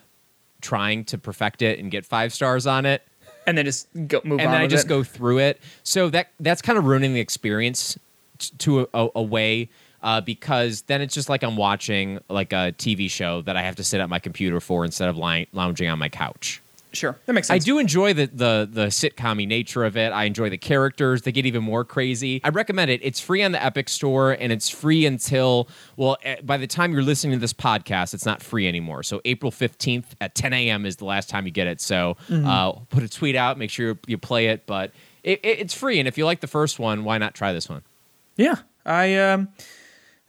trying to perfect it and get five stars on it, And then just go move on. and then I just it. go through it. So that that's kind of ruining the experience t- to a, a, a way. Uh, because then it's just like I'm watching like a TV show that I have to sit at my computer for instead of lying, lounging on my couch. Sure, that makes sense. I do enjoy the the the sitcom nature of it. I enjoy the characters. They get even more crazy. I recommend it. It's free on the Epic Store and it's free until well, eh, by the time you're listening to this podcast, it's not free anymore. So April 15th at 10 a.m. is the last time you get it. So Mm-hmm. uh, put a tweet out. Make sure you play it. But it, it, it's free, and if you like the first one, why not try this one? Yeah, I um,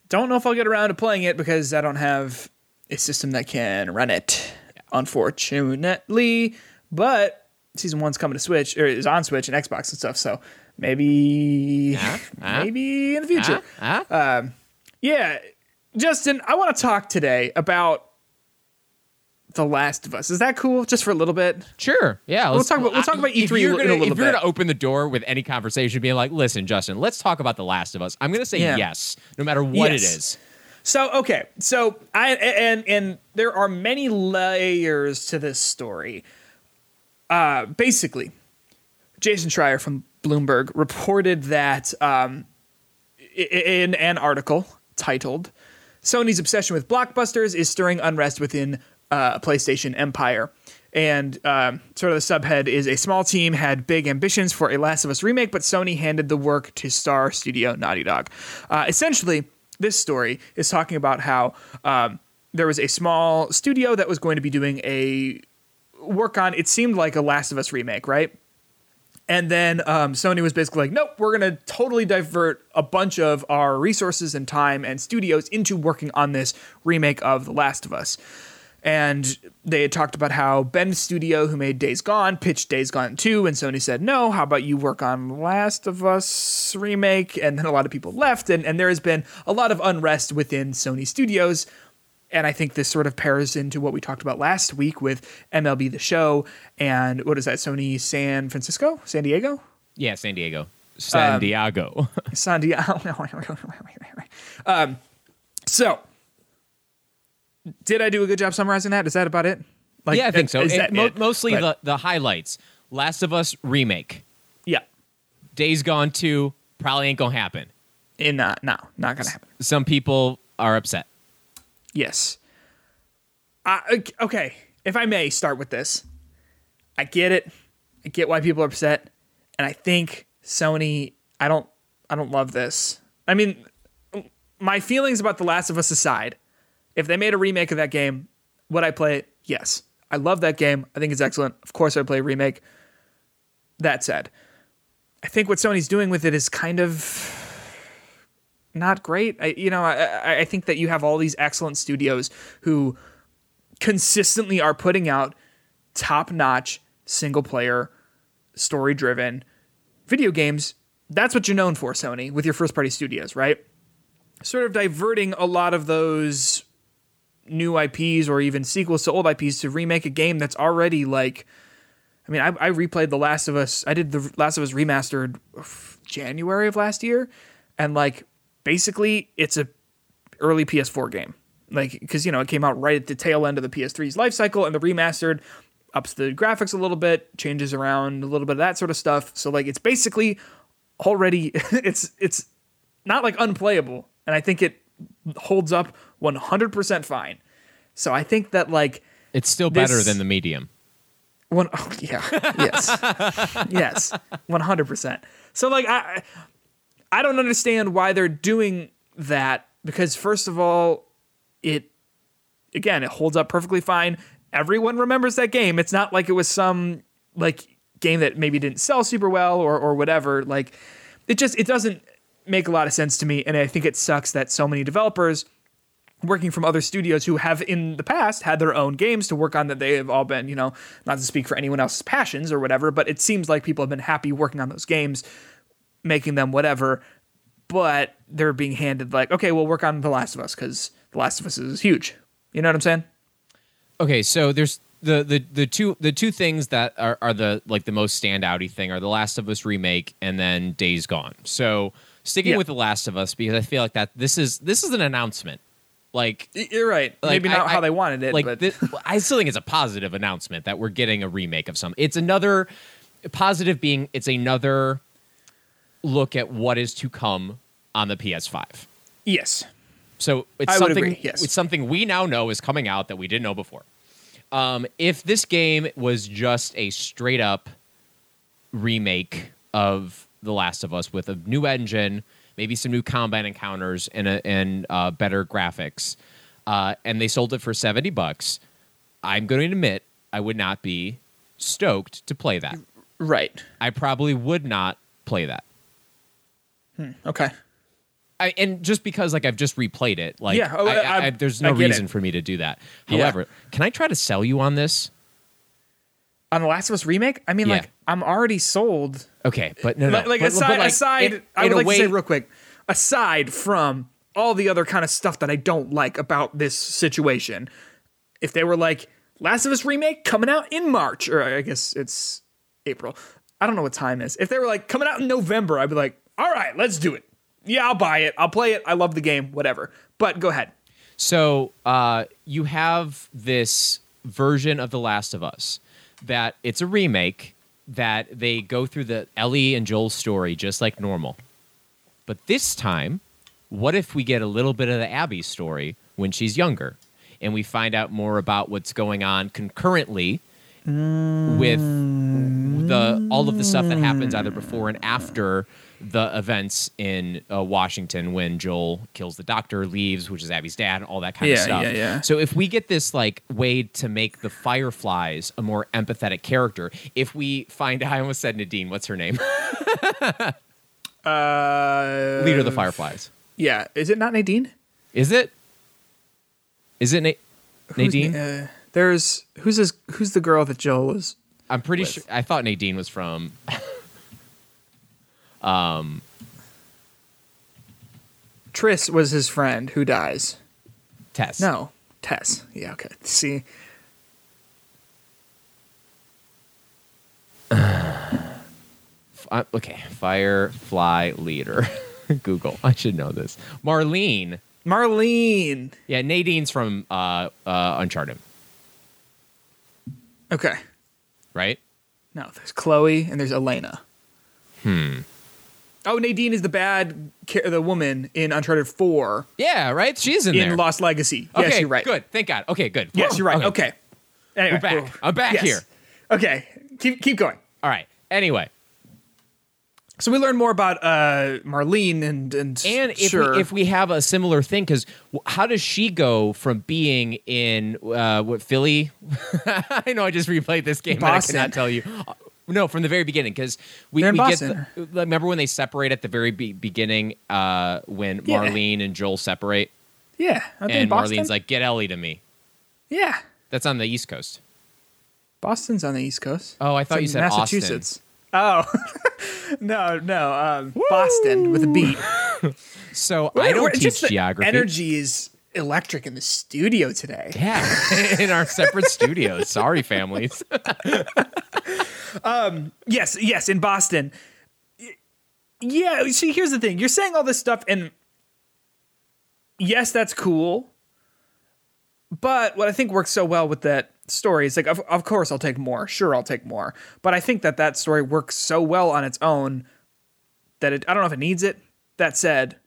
don't know if I'll get around to playing it because I don't have a system that can run it, unfortunately. But season one's coming to Switch or is on Switch and Xbox and stuff, so maybe, Huh? Huh? *sighs* maybe in the future. Huh? Huh? Um, yeah, Justin, I want to talk today about The Last of Us. Is that cool? Just for a little bit. Sure. Yeah. let's- talk about- we'll talk about if E3 you're in a gonna- little If you're going to open the door with any conversation, being like, "Listen, Justin, let's talk about The Last of Us," I'm going to say Yeah. yes, no matter what it Yes. is. So okay, so I and and there are many layers to this story. Uh, basically, Jason Schreier from Bloomberg reported that um, in an article titled "Sony's obsession with blockbusters is stirring unrest within uh, PlayStation empire." And um, sort of the subhead is a small team had big ambitions for a Last of Us remake, but Sony handed the work to star studio Naughty Dog. Uh, essentially, this story is talking about how um, there was a small studio that was going to be doing a work on. It seemed like a Last of Us remake, right? And then um, Sony was basically like, nope, we're going to totally divert a bunch of our resources and time and studios into working on this remake of The Last of Us. And they had talked about how Bend Studio, who made Days Gone, pitched Days Gone 2, and Sony said, no, how about you work on Last of Us remake? And then a lot of people left, and, and there has been a lot of unrest within Sony Studios. And I think this sort of pairs into what we talked about last week with MLB The Show and what is that, Sony San Francisco? San Diego? Yeah, San Diego. San Um, Diego. *laughs* San Diego. *laughs* um, so, did I do a good job summarizing that? Is that about it? Like, yeah, I think so. is It- that mo- mostly Right. the, the highlights. Last of Us remake. yeah. Days Gone 2 probably ain't going to happen. In uh, no, not gonna happen. Some people are upset. Yes. Uh, ok- okay, if I may start with this, I get it. I get why people are upset, and I think Sony. I don't. I don't love this. I mean, my feelings about The Last of Us aside, if they made a remake of that game, would I play it? Yes. I love that game. I think it's excellent. Of course, I'd play a remake. That said, I think what Sony's doing with it is kind of not great. I, you know, I, I- think that you have all these excellent studios who consistently are putting out top-notch single-player, story-driven video games. That's what you're known for, Sony, with your first-party studios, right? Sort of diverting a lot of those new IPs or even sequels to old IPs to remake a game that's already like. I mean, I, I replayed The Last of Us. I did The Last of Us remastered January of last year, and like basically it's a early PS4 game. Like because you know it came out right at the tail end of the PS3's life cycle, and the remastered ups the graphics a little bit, changes around a little bit of that sort of stuff. So like it's basically already *laughs* it's it's not like unplayable, and I think it holds up 100% fine. So I think that like It's still better This- than the medium. one oh yeah. Yes. *laughs* yes. 100%. So like I I don't understand why they're doing that because first of all it again it holds up perfectly fine. Everyone remembers that game. It's not like it was some like game that maybe didn't sell super well or or whatever. Like it just it doesn't make a lot of sense to me and I think it sucks that so many developers working from other studios who have in the past had their own games to work on that they have all been, you know, not to speak for anyone else's passions or whatever, but it seems like people have been happy working on those games, making them whatever, but they're being handed like, okay, we'll work on The Last of Us because The Last of Us is huge. You know what I'm saying? Okay, so there's the the the two the two things that are, are the like the most standouty thing are the Last of Us remake and then Days Gone. So sticking Yeah. with the Last of Us because I feel like that this is this is an announcement. Like You're right. like, Maybe not I- how I- they wanted it, Like but thi- *laughs* I still think it's a positive announcement that we're getting a remake of some. It's another positive being it's another look at what is to come on the PS5. yes. So it's I something yes. it's something we now know is coming out that we didn't know before. Um, if this game was just a straight up remake of The Last of Us with a new engine, maybe some new combat encounters and a, and uh, better graphics, uh, and they sold it for seventy bucks, I'm going to admit I would not be stoked to play that. Right. I probably would not play that. Okay. I, and just because like I've just replayed it, like Yeah, oh, I, I, there's no reason it. for me to do that. Yeah. However, can I try to sell you on this? On the Last of Us remake, I mean, Yeah. like I'm already sold. Okay, but no, no. like, like but- aside, but, like, aside, in- I would like way, to say real quick, aside from all the other kind of stuff that I don't like about this situation, if they were like Last of Us remake coming out in March, or I guess it's April, I don't know what time is. If they were like coming out in November, I'd be like, all right, let's do it. Yeah, I'll buy it. I'll play it. I love the game. Whatever. But go ahead. So uh, you have this version of The Last of Us that it's a remake that they go through the Ellie and Joel's story just like normal. But this time, what if we get a little bit of the Abby story when she's younger and we find out more about what's going on concurrently with the all of the stuff that happens either before and after the events in uh, Washington when Joel kills the doctor, leaves, which is Abby's dad, all that kind of stuff. yeah, yeah. So if we get this like way to make the Fireflies a more empathetic character, if we find *laughs* I almost said Nadine, what's her name? Uh, Leader of the Fireflies. Yeah. Is it not Nadine? Is it? Is it Na- Nadine? Na- uh, there's who's this? Who's the girl that Joel was? I'm pretty with. sure. I thought Nadine was from. *laughs* Triss was his friend who dies. Tess. No, Tess. Yeah, okay. See, Uh, okay, Firefly leader. *laughs* Google. I should know this. Marlene. Marlene. Yeah, Nadine's from uh, uh, Uncharted, Okay. right? No, there's Chloe and there's Elena. Hmm. Oh, Nadine is the bad, the woman in Uncharted Four Yeah, right. She's in, in there. Lost Legacy. okay, yes, you're right. Good. Thank God. Okay, good. Yes, you're right. Okay. okay. Anyway, We're back. I'm back yes. here. Okay, keep keep going. All right. Anyway, So we learn more about uh, Marlene and and and if sure. we, if we have a similar thing, because how does she go from being in uh, what Philly? *laughs* I know I just replayed this game Boston. I cannot tell you. Uh, No, from the very beginning, because we, we get. The, remember when they separate at the very be- beginning? Uh, when Yeah. Marlene and Joel separate, yeah, aren't they in and Marlene's like, "Get Ellie to me." yeah, That's on the East Coast. Boston's on the East Coast. Oh, I thought It's you said Massachusetts. Oh, *laughs* no, no, um, Boston with a beat. *laughs* So I don't teach just geography. Energy is electric in the studio today. Yeah, *laughs* in our separate studios. Sorry, families. *laughs* Um, yes, yes, in Boston. Yeah, see, here's the thing. You're saying all this stuff, and yes, that's cool. But what I think works so well with that story is like, of, of course, I'll take more. Sure, I'll take more. But I think that that story works so well on its own that it, I don't know if it needs it. That said,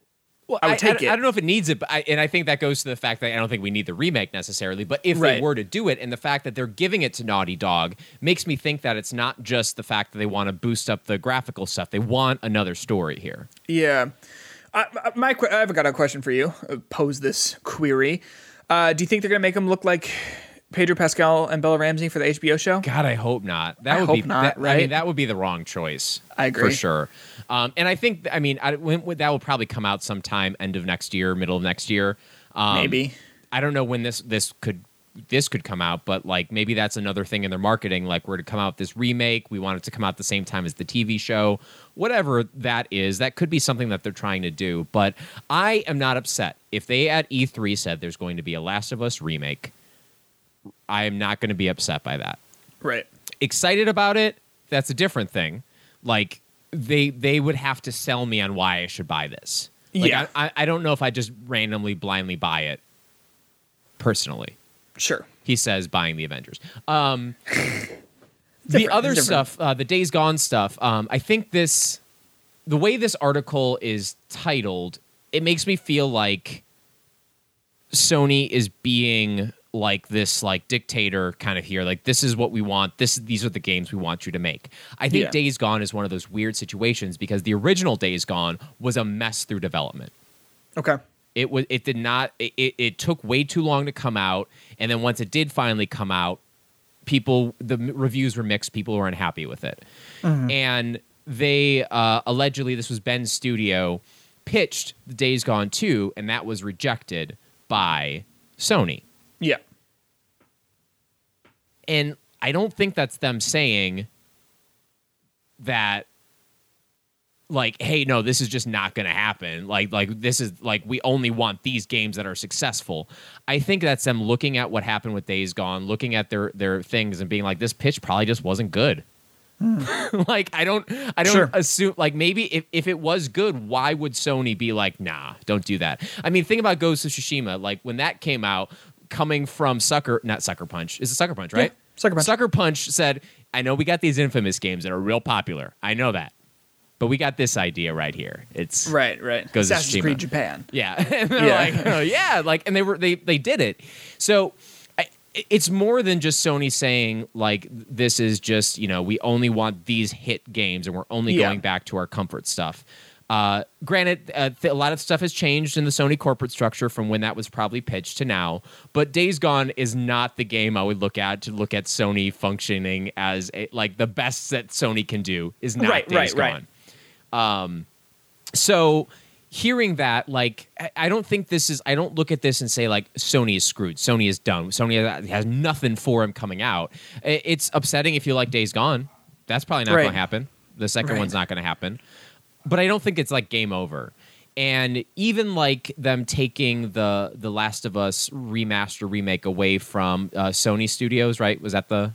Well, I would take I, it. I don't know if it needs it, but I, and I think that goes to the fact that I don't think we need the remake necessarily. But if they were to do it, and the fact that they're giving it to Naughty Dog makes me think that it's not just the fact that they want to boost up the graphical stuff; they want another story here. Yeah. I, I- my, I've got a question for you. Uh, Pose this query. Uh, do you think they're going to make him look like Pedro Pascal and Bella Ramsey for the HBO show? God, I hope not. That I would hope be not, that- I mean, that would be the wrong choice. I agree for sure. Um, and I think, I mean, I, when, that will probably come out sometime end of next year, middle of next year. Um, Maybe. I don't know when this this could this could come out, but like maybe that's another thing in their marketing. Like we're to come out with this remake, we want it to come out the same time as the TV show, whatever that is. That could be something that they're trying to do. But I am not upset if they at E3 said there's going to be a Last of Us remake. I am not going to be upset by that Right. excited about it that's a different thing like they they would have to sell me on why i should buy this like, Yeah. I, I, don't know if i just randomly blindly buy it personally Sure. he says buying the avengers um *laughs* the other different. stuff uh, the days gone stuff um i think this the way this article is titled it makes me feel like sony is being like this like dictator kind of here like this is what we want this these are the games we want you to make. I think Yeah. days gone is one of those weird situations because the original days gone was a mess through development. Okay. it was it did not it, it, took way too long to come out and then once it did finally come out people the reviews were mixed people were unhappy with it. And they uh, allegedly this was Bend's studio pitched the days gone 2 and that was rejected by sony Yeah. and I don't think that's them saying that like hey no this is just not going to happen. Like like this is like we only want these games that are successful. I think that's them looking at what happened with days gone looking at their their things and being like this pitch probably just wasn't good. Hmm. *laughs* Like i don't i don't Sure. assume like maybe if, if it was good why would sony be like nah don't do that? I mean think about ghost of tsushima. Like when that came out coming from sucker not sucker punch is it sucker punch right Yeah, Sucker Punch. sucker punch said i know we got these infamous games that are real popular i know that but we got this idea right here it's Right. Right. Goes to Assassin's. Creed Japan. yeah, *laughs* and they're Yeah. like, oh, yeah, like, and they were they they did it. So I, it's more than just Sony saying like this is just you know we only want these hit games and we're only Yeah. going back to our comfort stuff. Uh, granted, uh, th- a lot of stuff has changed in the Sony corporate structure from when that was probably pitched to now. But Days Gone is not the game I would look at to look at Sony functioning as a, like the best that Sony can do is not Right, Days right, right. Gone so hearing that like I- don't think this is i don't look at this and say like sony is screwed sony is done sony has- has nothing for him coming out it's upsetting if you like days gone that's probably not Right. going to happen the second Right. one's not going to happen but i don't think it's like game over. And even like them taking the the last of us remaster remake away from uh, sony studios right? Was that the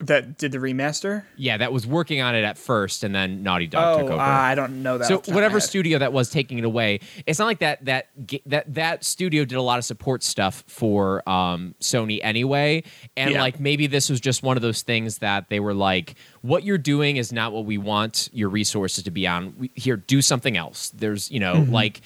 That did the remaster. yeah that was working on it at first and then naughty dog took Oh, over I don't know that. so off the top of my whatever studio that was taking it away, it's not like that that that that studio did a lot of support stuff for um, Sony anyway, and Yeah. like maybe this was just one of those things that they were like, "What you're doing is not what we want your resources to be on. We, here, do something else." There's you know Mm-hmm. like.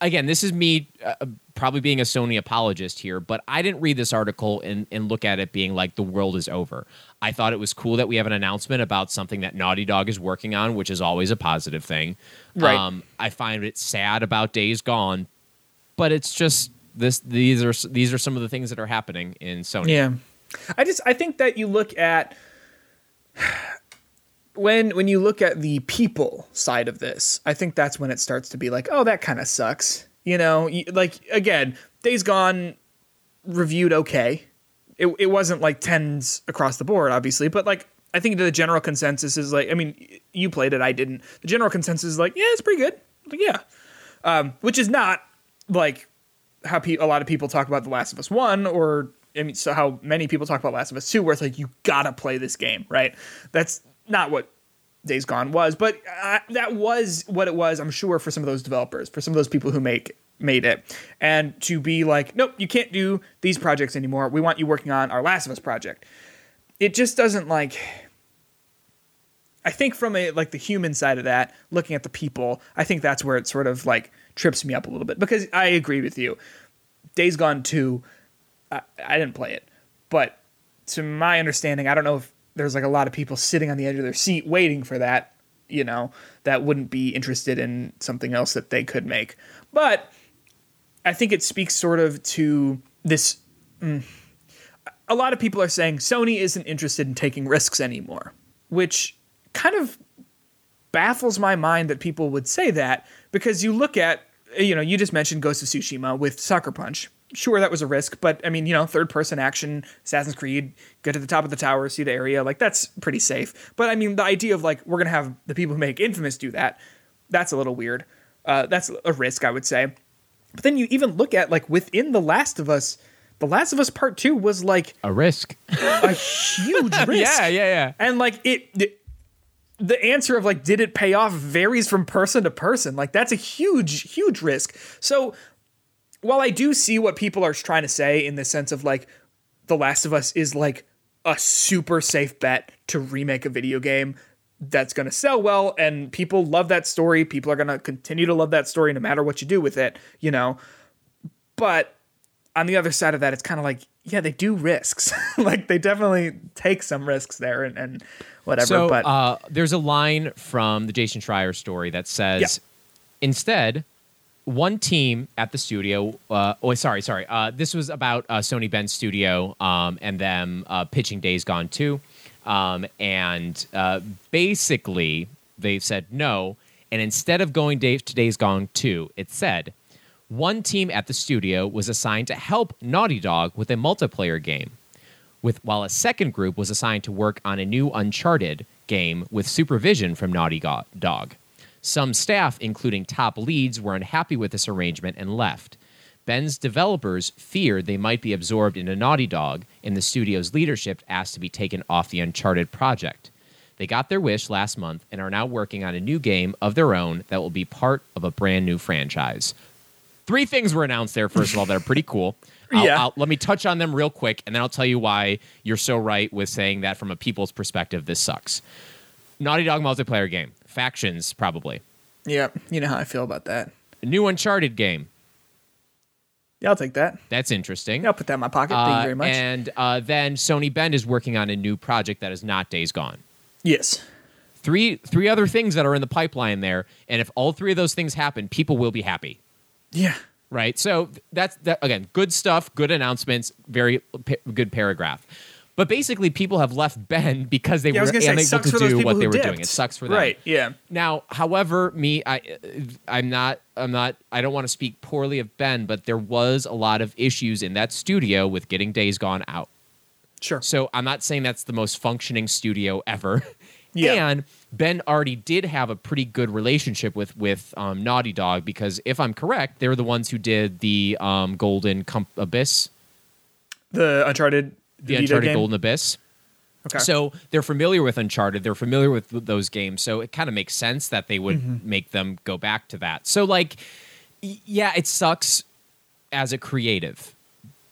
Again, this is me uh, probably being a Sony apologist here, but I didn't read this article and, and look at it being like the world is over. I thought it was cool that we have an announcement about something that Naughty Dog is working on, which is always a positive thing. Right. Um, I find it sad about Days Gone, but it's just this. These are these are some of the things that are happening in Sony. Yeah. I just I think that you look at *sighs* when when you look at the people side of this, I think that's when it starts to be like, oh, that kind of sucks. You know, like again, Days Gone reviewed okay. It it wasn't like tens across the board, obviously, but like I think the general consensus is like, I mean, you played it, I didn't. The general consensus is like, yeah, it's pretty good. Like, yeah, um, which is not like how pe- a lot of people talk about The Last of Us One, or I mean, so how many people talk about Last of Us Two, where it's like you gotta play this game, right? That's not what Days Gone was, but uh, that was what it was. I'm sure for some of those developers, for some of those people who make made it, and to be like, nope, you can't do these projects anymore. We want you working on our Last of Us project. It just doesn't like. I think from a like the human side of that, looking at the people, I think that's where it sort of like trips me up a little bit because I agree with you. Days Gone 2, I, I didn't play it, but to my understanding, I don't know if there's like a lot of people sitting on the edge of their seat waiting for that, you know, that wouldn't be interested in something else that they could make. But I think it speaks sort of to this. mm, a lot of people are saying Sony isn't interested in taking risks anymore, which kind of baffles my mind that people would say that because you look at you know you just mentioned Ghost of Tsushima with Sucker Punch. Sure, that was a risk, but I mean, you know, third person action, Assassin's Creed, get to the top of the tower, see the area, like that's pretty safe. But I mean, the idea of like we're gonna have the people who make Infamous do that, that's a little weird. Uh, that's a risk, I would say. But then you even look at like within The Last of Us, The Last of Us Part Two was like A risk. *laughs* a huge *laughs* risk. yeah, yeah, yeah. And like it, the, the answer of like did it pay off varies from person to person. Like that's a huge, huge risk. So while I do see what people are trying to say in the sense of like The Last of Us is like a super safe bet to remake a video game that's going to sell well and people love that story. People are going to continue to love that story no matter what you do with it, you know. But on the other side of that, it's kind of like, yeah, they do risks. *laughs* like they definitely take some risks there and, and whatever. So but uh, there's a line from the Jason Schreier story that says, Yeah. instead, one team at the studio. Uh, oh, sorry, sorry. Uh, this was about uh, Sony Bend's studio um, and them uh, pitching Days Gone 2. Um, and uh, basically, they said no. And instead of going to Days Gone 2, it said one team at the studio was assigned to help Naughty Dog with a multiplayer game with while a second group was assigned to work on a new Uncharted game with supervision from Naughty Dog. Some staff, including top leads, were unhappy with this arrangement and left. Bend's developers feared they might be absorbed into Naughty Dog, and the studio's leadership asked to be taken off the Uncharted project. They got their wish last month and are now working on a new game of their own that will be part of a brand new franchise. Three things were announced there, first of all, that are pretty cool. *laughs* I'll- Yeah. I'll- let me touch on them real quick, and then I'll tell you why you're so right with saying that from a people's perspective, this sucks. Naughty Dog multiplayer game. Factions, probably. yeah, you know how I feel about that. A new Uncharted game. Yeah, I'll take that. That's interesting. I'll put that in my pocket. Thank you Uh, very much. And uh, then Sony Bend is working on a new project that is not Days Gone. yes. Three three other things that are in the pipeline there, and if all three of those things happen, people will be happy. Yeah. right? So that's that again, good stuff, good announcements, very pa- good paragraph. But basically, people have left Bend *laughs* because they Yeah, were gonna say, unable to do what they were doing. It sucks for them, Right. Yeah. Now, however, me, I, I'm not, I'm not, I don't want to speak poorly of Bend, but there was a lot of issues in that studio with getting Days Gone out. Sure. So I'm not saying that's the most functioning studio ever. *laughs* Yeah. And Bend already did have a pretty good relationship with with um, Naughty Dog because if I'm correct, they were the ones who did the um, Golden Com- Abyss, The Uncharted. The Vita Uncharted game? Golden Abyss. Okay. So they're familiar with Uncharted. They're familiar with those games. So it kind of makes sense that they would Mm-hmm. make them go back to that. So like, yeah, it sucks as a creative,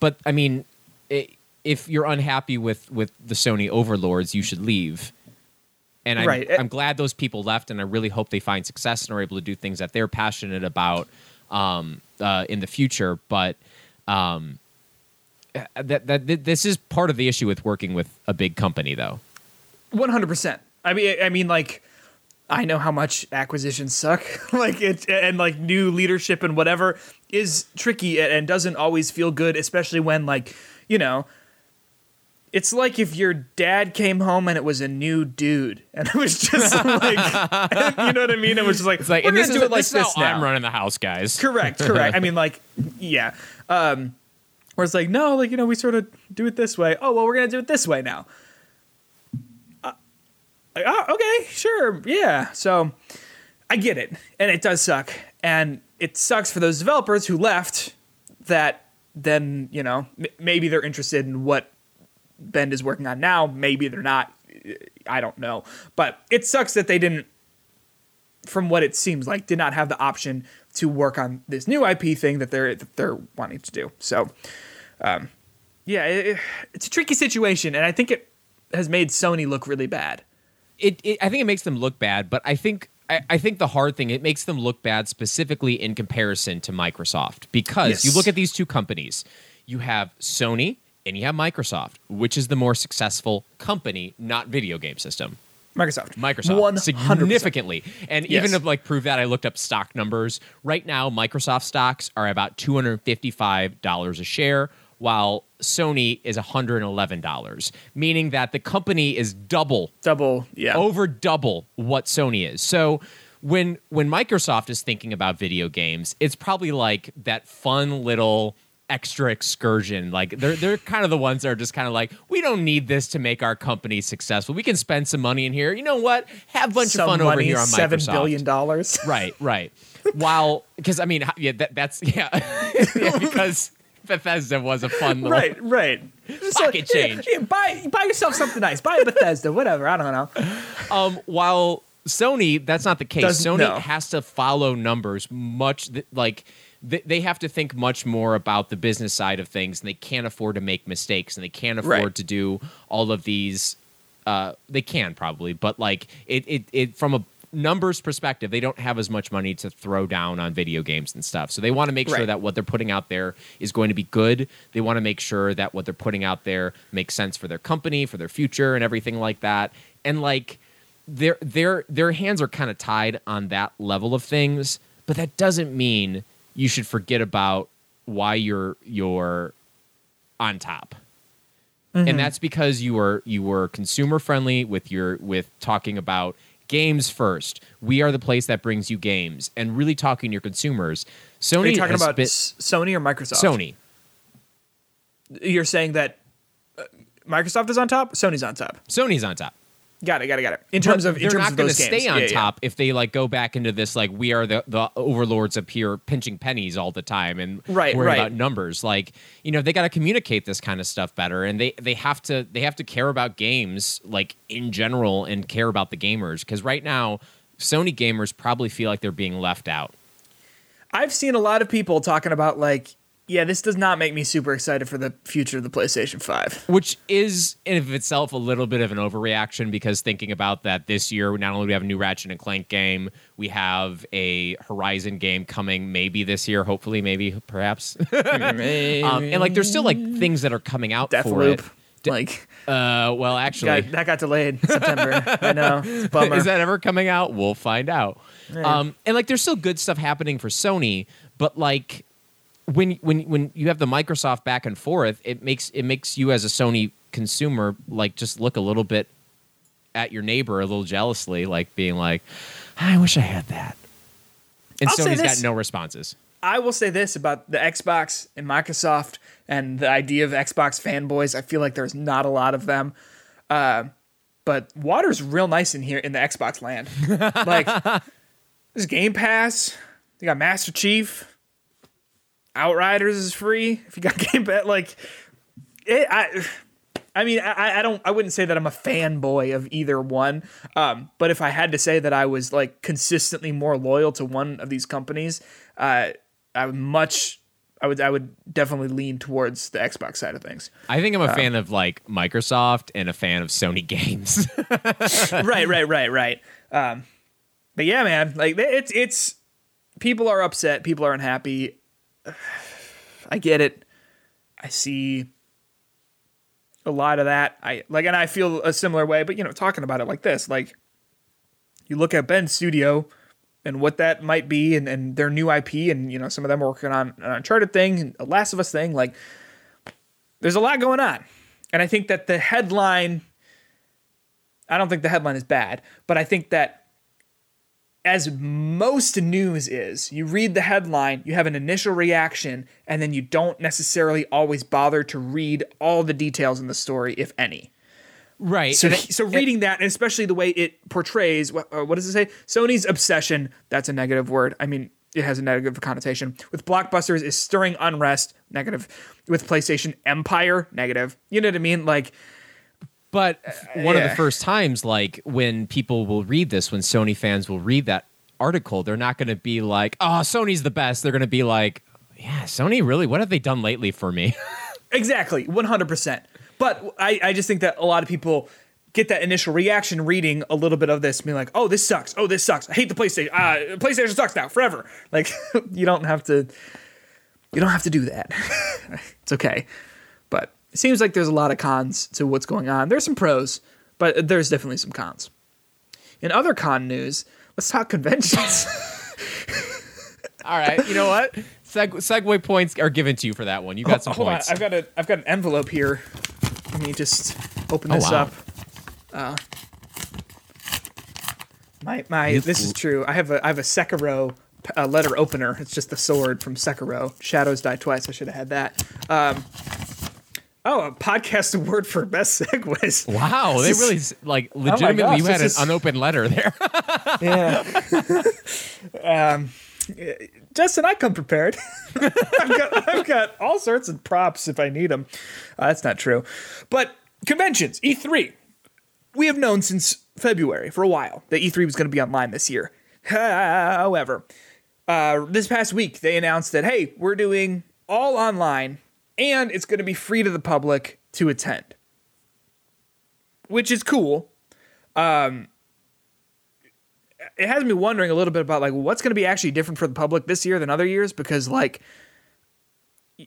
but I mean, i if you're unhappy with with the Sony overlords, you should leave. And I'm, Right. I'm glad those people left, and I really hope they find success and are able to do things that they're passionate about um, uh, in the future. But um, that, that that this is part of the issue with working with a big company, though. One hundred percent. I mean, I mean, like, I know how much acquisitions suck. *laughs* like it, and like new leadership and whatever is tricky and, doesn't always feel good, especially when like, you know, it's like if your dad came home and it was a new dude, *laughs* and it was just *laughs* like, you know what I mean? It was just like, It's like, we're and gonna this do is, it like this this, now. I'm running the house, guys. Correct, correct. I mean, like, yeah. Um, where it's like, no, like you know, we sort of do it this way. Oh, well, we're gonna do it this way now. Uh, like, oh, okay, sure, yeah. So, I get it, and it does suck, and it sucks for those developers who left. That then you know m- maybe they're interested in what Bend is working on now. Maybe they're not. I don't know, but it sucks that they didn't from what it seems like, did not have the option to work on this new IP thing that they're that they're wanting to do. So, um, yeah, it, it's a tricky situation, and I think it has made Sony look really bad. it, it I think it makes them look bad, but I think I, I think the hard thing it makes them look bad specifically in comparison to Microsoft because Yes. you look at these two companies, you have Sony and you have Microsoft, which is the more successful company, not video game system. Microsoft, Microsoft one significantly. And Yes. even to like prove that, I looked up stock numbers. Right now, Microsoft stocks are about two hundred fifty-five dollars a share, while Sony is one hundred eleven dollars, meaning that the company is double double. Yeah, over double what Sony is. So when when Microsoft is thinking about video games, it's probably like that fun little extra excursion. Like they're they're kind of the ones that are just kind of like, we don't need this to make our company successful. We can spend some money in here. You know what? Have a bunch some of fun money, over here on seven Microsoft. billion dollars. *laughs* Right, right. While because I mean, yeah, that, that's yeah, *laughs* Yeah, because Bethesda was a fun little right, right. Just Pocket yeah, change. yeah, buy buy yourself something nice. Buy a Bethesda, whatever. I don't know. Um, while Sony, that's not the case. Doesn't- Sony no. has to follow numbers much th- like th- they have to think much more about the business side of things, and they can't afford to make mistakes, and they can't afford Right. to do all of these. Uh, they can probably, but like it, it, it from a numbers perspective, they don't have as much money to throw down on video games and stuff. So they want to make sure Right. that what they're putting out there is going to be good. They want to make sure that what they're putting out there makes sense for their company, for their future, and everything like that. And like their their their hands are kind of tied on that level of things, but that doesn't mean you should forget about why you're you're on top and that's because you were you were consumer friendly with your with talking about games first. We are the place that brings you games, and really talking to your consumers. Sony Are you talking about been, Sony or Microsoft? Sony. You're saying that uh, Microsoft is on top, Sony's on top. Sony's on top. Got it, got it, got it. In terms But of in they're terms not going to stay on Yeah, yeah. top if they like go back into this like we are the the overlords up here pinching pennies all the time and Right, worry right. about numbers. Like you know they got to communicate this kind of stuff better, and they they have to they have to care about games like in general and care about the gamers because right now Sony gamers probably feel like they're being left out. I've seen a lot of people talking about like, yeah, this does not make me super excited for the future of the PlayStation 5. which is in of itself a little bit of an overreaction because thinking about that this year not only do we have a new ratchet and clank game we have a horizon game coming maybe this year hopefully maybe perhaps *laughs* um, and like there's still like things that are coming out for Deathloop. it Like uh well actually got, that got delayed in September. I know. *laughs* It's a bummer. is that ever coming out? We'll find out. Um, and like, there's still good stuff happening for Sony, but like, when when when you have the Microsoft back and forth, it makes it makes you as a Sony consumer like just look a little bit at your neighbor a little jealously, like being like, I wish I had that. And I'll Sony's got no responses. I will say this about the Xbox and Microsoft and the idea of Xbox fanboys. I feel like there's not a lot of them. Uh, but water's real nice in here in the Xbox land. *laughs* like, there's Game Pass. they got Master Chief. Outriders is free if you got *laughs* Game Pass. Like, it, I. I mean, I, I don't. I wouldn't say that I'm a fanboy of either one. Um, but if I had to say that I was like consistently more loyal to one of these companies, uh, I would much. I would. I would definitely lean towards the Xbox side of things. I think I'm a fan of like Microsoft and a fan of Sony games. *laughs* right, right, right, right. Um, but yeah, man, like it's it's people are upset, people are unhappy. I get it. I see a lot of that. I like, and I feel a similar way. But you know, talking about it like this, like you look at Bend's studio and what that might be, and, and their new IP, and you know, some of them working on an Uncharted thing, and a Last of Us thing. Like, there's a lot going on, and I think that the headline I don't think the headline is bad, but I think that as most news is, you read the headline, you have an initial reaction, and then you don't necessarily always bother to read all the details in the story, if any. right. So, so reading that, and especially the way it portrays, what, uh, what does it say? Sony's obsession, that's a negative word. I mean, it has a negative connotation. With blockbusters is stirring unrest, negative. With PlayStation Empire, negative. You know what I mean? Like, But one of the first times, like when people will read this, when Sony fans will read that article, they're not going to be like, "Oh, Sony's the best." They're going to be like, "Yeah, Sony really? What have they done lately for me?" *laughs* Exactly, one hundred percent. But I, I just think that a lot of people get that initial reaction reading a little bit of this, being like, "Oh, this sucks. Oh, this sucks. I hate the PlayStation. Uh, PlayStation sucks now forever." *laughs* Like, *laughs* you don't have to. You don't have to do that. it's okay. It seems like there's a lot of cons to what's going on. There's some pros, but there's definitely some cons. In other con news, let's talk conventions. *laughs* All right, you know what? Seg- segue points are given to you for that one. You got some Hold on, points. I've got a I've got an envelope here. Let me just open Oh, this wow. up. Uh, my my this is true. I have a I have a Sekiro uh, letter opener. It's just the sword from Sekiro. Shadows die twice. I should have had that. Um, oh, a podcast *laughs* award for best segues. wow, they really like legitimately. gosh, you had an is- unopened letter there. *laughs* Yeah. *laughs* um, Justin, I come prepared. I've, got, I've got all sorts of props if I need them. Uh, that's not true. But conventions, E3. We have known since February for a while that E3 was going to be online this year. However, uh, this past week they announced that, hey, we're doing all online and it's going to be free to the public to attend, which is cool. Um, it has me wondering a little bit about like what's going to be actually different for the public this year than other years because like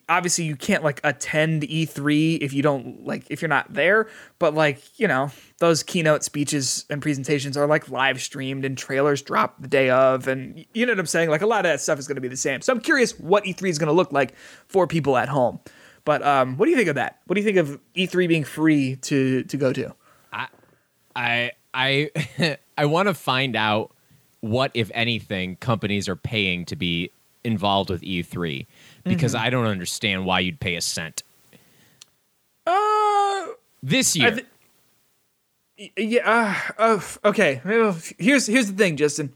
obviously you can't like attend E3 if you don't like if you're not there, but like, you know, those keynote speeches and presentations are like live streamed and trailers drop the day of and you know what I'm saying? Like a lot of that stuff is going to be the same. So I'm curious what E3 is going to look like for people at home. But um what do you think of that? What do you think of E3 being free to to go to? I I I *laughs* I want to find out what, if anything, companies are paying to be involved with E3 because Mm-hmm. I don't understand why you'd pay a cent Uh this year. Y- yeah. Uh, uh, okay. Here's here's the thing, Justin.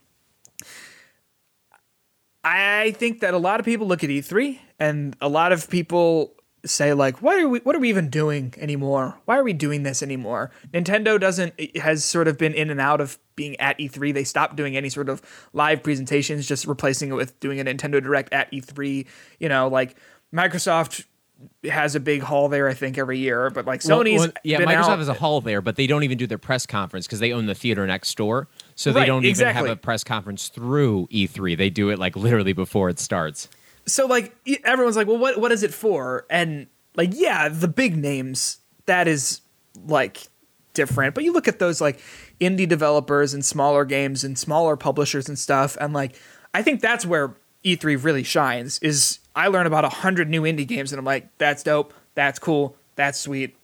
I think that a lot of people look at E3, and a lot of people say like, "What are we? What are we even doing anymore? Why are we doing this anymore?" Nintendo doesn't has sort of been in and out of being at E3. They stopped doing any sort of live presentations, just replacing it with doing a Nintendo Direct at E3. You know, like Microsoft has a big hall there, I think, every year, but like Well, Sony's well, yeah, been Microsoft out- has a hall there, but they don't even do their press conference because they own the theater next door. So they don't exactly. even have a press conference through E3. They do it like literally before it starts. So like everyone's like, well, what what is it for? And like, yeah, the big names that is like different. But you look at those like indie developers and smaller games and smaller publishers and stuff, and like I think that's where E3 really shines. Is I learn about a hundred new indie games, and I'm like, that's dope, that's cool, that's sweet,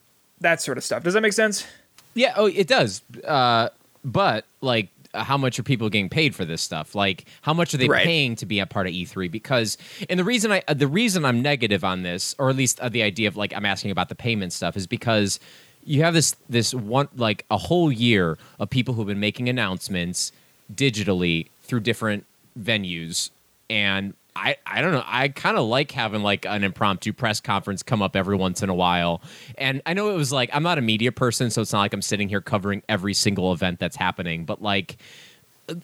that sort of stuff. Does that make sense? Yeah, oh, it does. Uh, but like, how much are people getting paid for this stuff? Like, how much are they Right. paying to be a part of E3? Because, and the reason I, uh, the reason I'm negative on this, or at least uh, the idea of like I'm asking about the payment stuff, is because you have this this one like a whole year of people who've been making announcements digitally through different venues and I, I don't know. I kind of like having like an impromptu press conference come up every once in a while. And I know it was like I'm not a media person, so it's not like I'm sitting here covering every single event that's happening. But like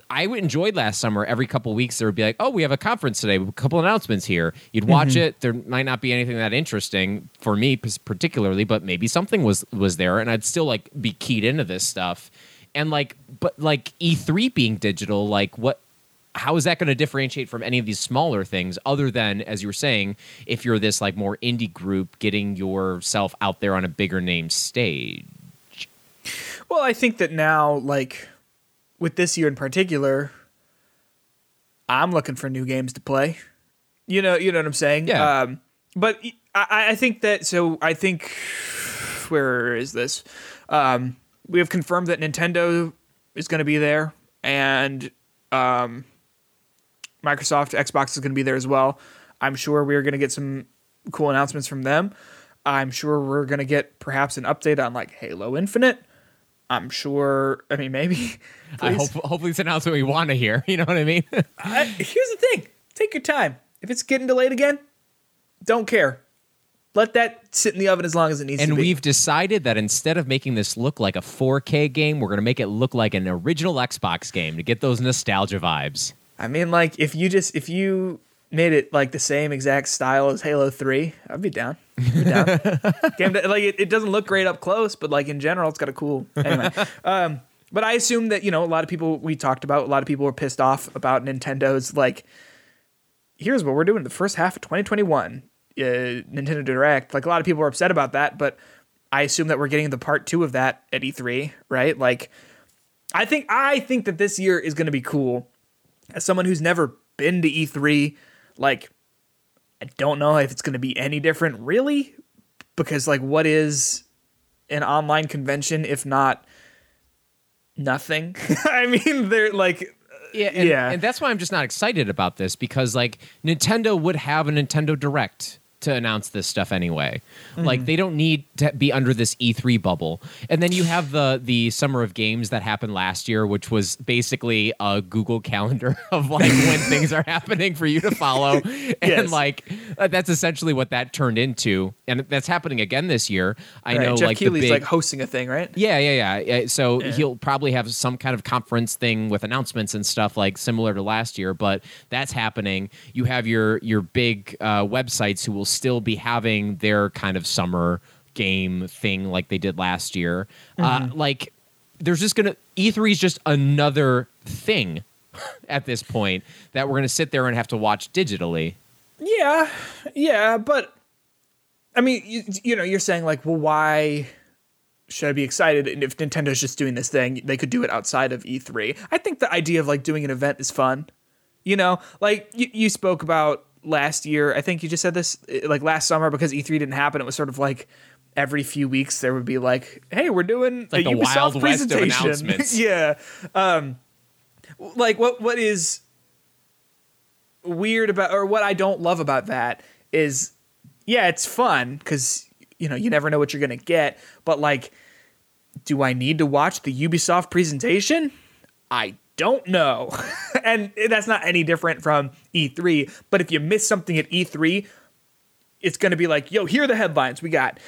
I enjoyed last summer. Every couple weeks there would be like, oh, we have a conference today, a couple announcements here. You'd watch mm-hmm. it. There might not be anything that interesting for me particularly, but maybe something was was there, and I'd still like be keyed into this stuff. And like, but like E3 being digital, like what? How is that going to differentiate from any of these smaller things other than, as you were saying, if you're this like more indie group getting yourself out there on a bigger name stage? Well, I think that now, like with this year in particular, I'm looking for new games to play. You know, you know what I'm saying. Yeah. Um, but I, I think that so. I think where is this? Um, we have confirmed that Nintendo is going to be there, and um, Microsoft Xbox is going to be there as well. I'm sure we're going to get some cool announcements from them. I'm sure we're going to get perhaps an update on like Halo Infinite. I'm sure. I mean, maybe. *laughs* I hope hopefully it's an announcement we want to hear. *laughs* You know what I mean? *laughs* I, here's the thing: take your time. If it's getting delayed again, don't care. Let that sit in the oven as long as it needs and to be. we've decided that instead of making this look like a 4K game, we're going to make it look like an original Xbox game to get those nostalgia vibes. I mean, like if you just if you made it like the same exact style as Halo Three, I'd be down. I'd be down. *laughs* Like it, it doesn't look great up close, but like in general, it's got a cool. Anyway, *laughs* um, but I assume that you know a lot of people we talked about. A lot of people were pissed off about Nintendo's like. Here's what we're doing the first half of 2021 uh, Nintendo Direct. Like a lot of people were upset about that, but I assume that we're getting the part two of that at E3, right? Like, I think I think that this year is going to be cool as someone who's never been to E3, like I don't know if it's going to be any different really because like what is an online convention if not nothing? *laughs* I mean, they're like uh, Yeah, and, Yeah. and that's why I'm just not excited about this because like Nintendo would have a Nintendo Direct to announce this stuff anyway. Like they don't need to be under this E3 bubble. And then you have the the Summer of Games that happened last year, which was basically a Google Calendar *laughs* of like when *laughs* things are happening for you to follow. *laughs* And Yes. like uh, that's essentially what that turned into. And that's happening again this year. I right, know Geoff like the big, like hosting a thing, right? yeah, yeah, yeah. yeah. So he'll probably have some kind of conference thing with announcements and stuff like similar to last year, but that's happening. You have your your big uh, websites who will still be having their kind of summer game thing like they did last year. Uh, like there's just gonna E3 is just another thing *laughs* at this point that we're gonna sit there and have to watch digitally. Yeah, yeah, but I mean, you, you know, you're saying like, well, why should I be excited? And if Nintendo's just doing this thing, they could do it outside of E3. I think the idea of like doing an event is fun. You know, like you, you spoke about last year. I think you just said this eh, like last summer because E3 didn't happen. It was sort of like every few weeks there would be like, hey, we're doing like a Ubisoft Wild West of presentation. announcements. *laughs* yeah. Um, like what what is weird about or what I don't love about that is yeah, it's fun cuz you know, you never know what you're going to get, but like do I need to watch the Ubisoft presentation? I don't know. *laughs* and that's not any different from E3, but if you miss something at E3, it's going to be like, "Yo, here are the headlines. We got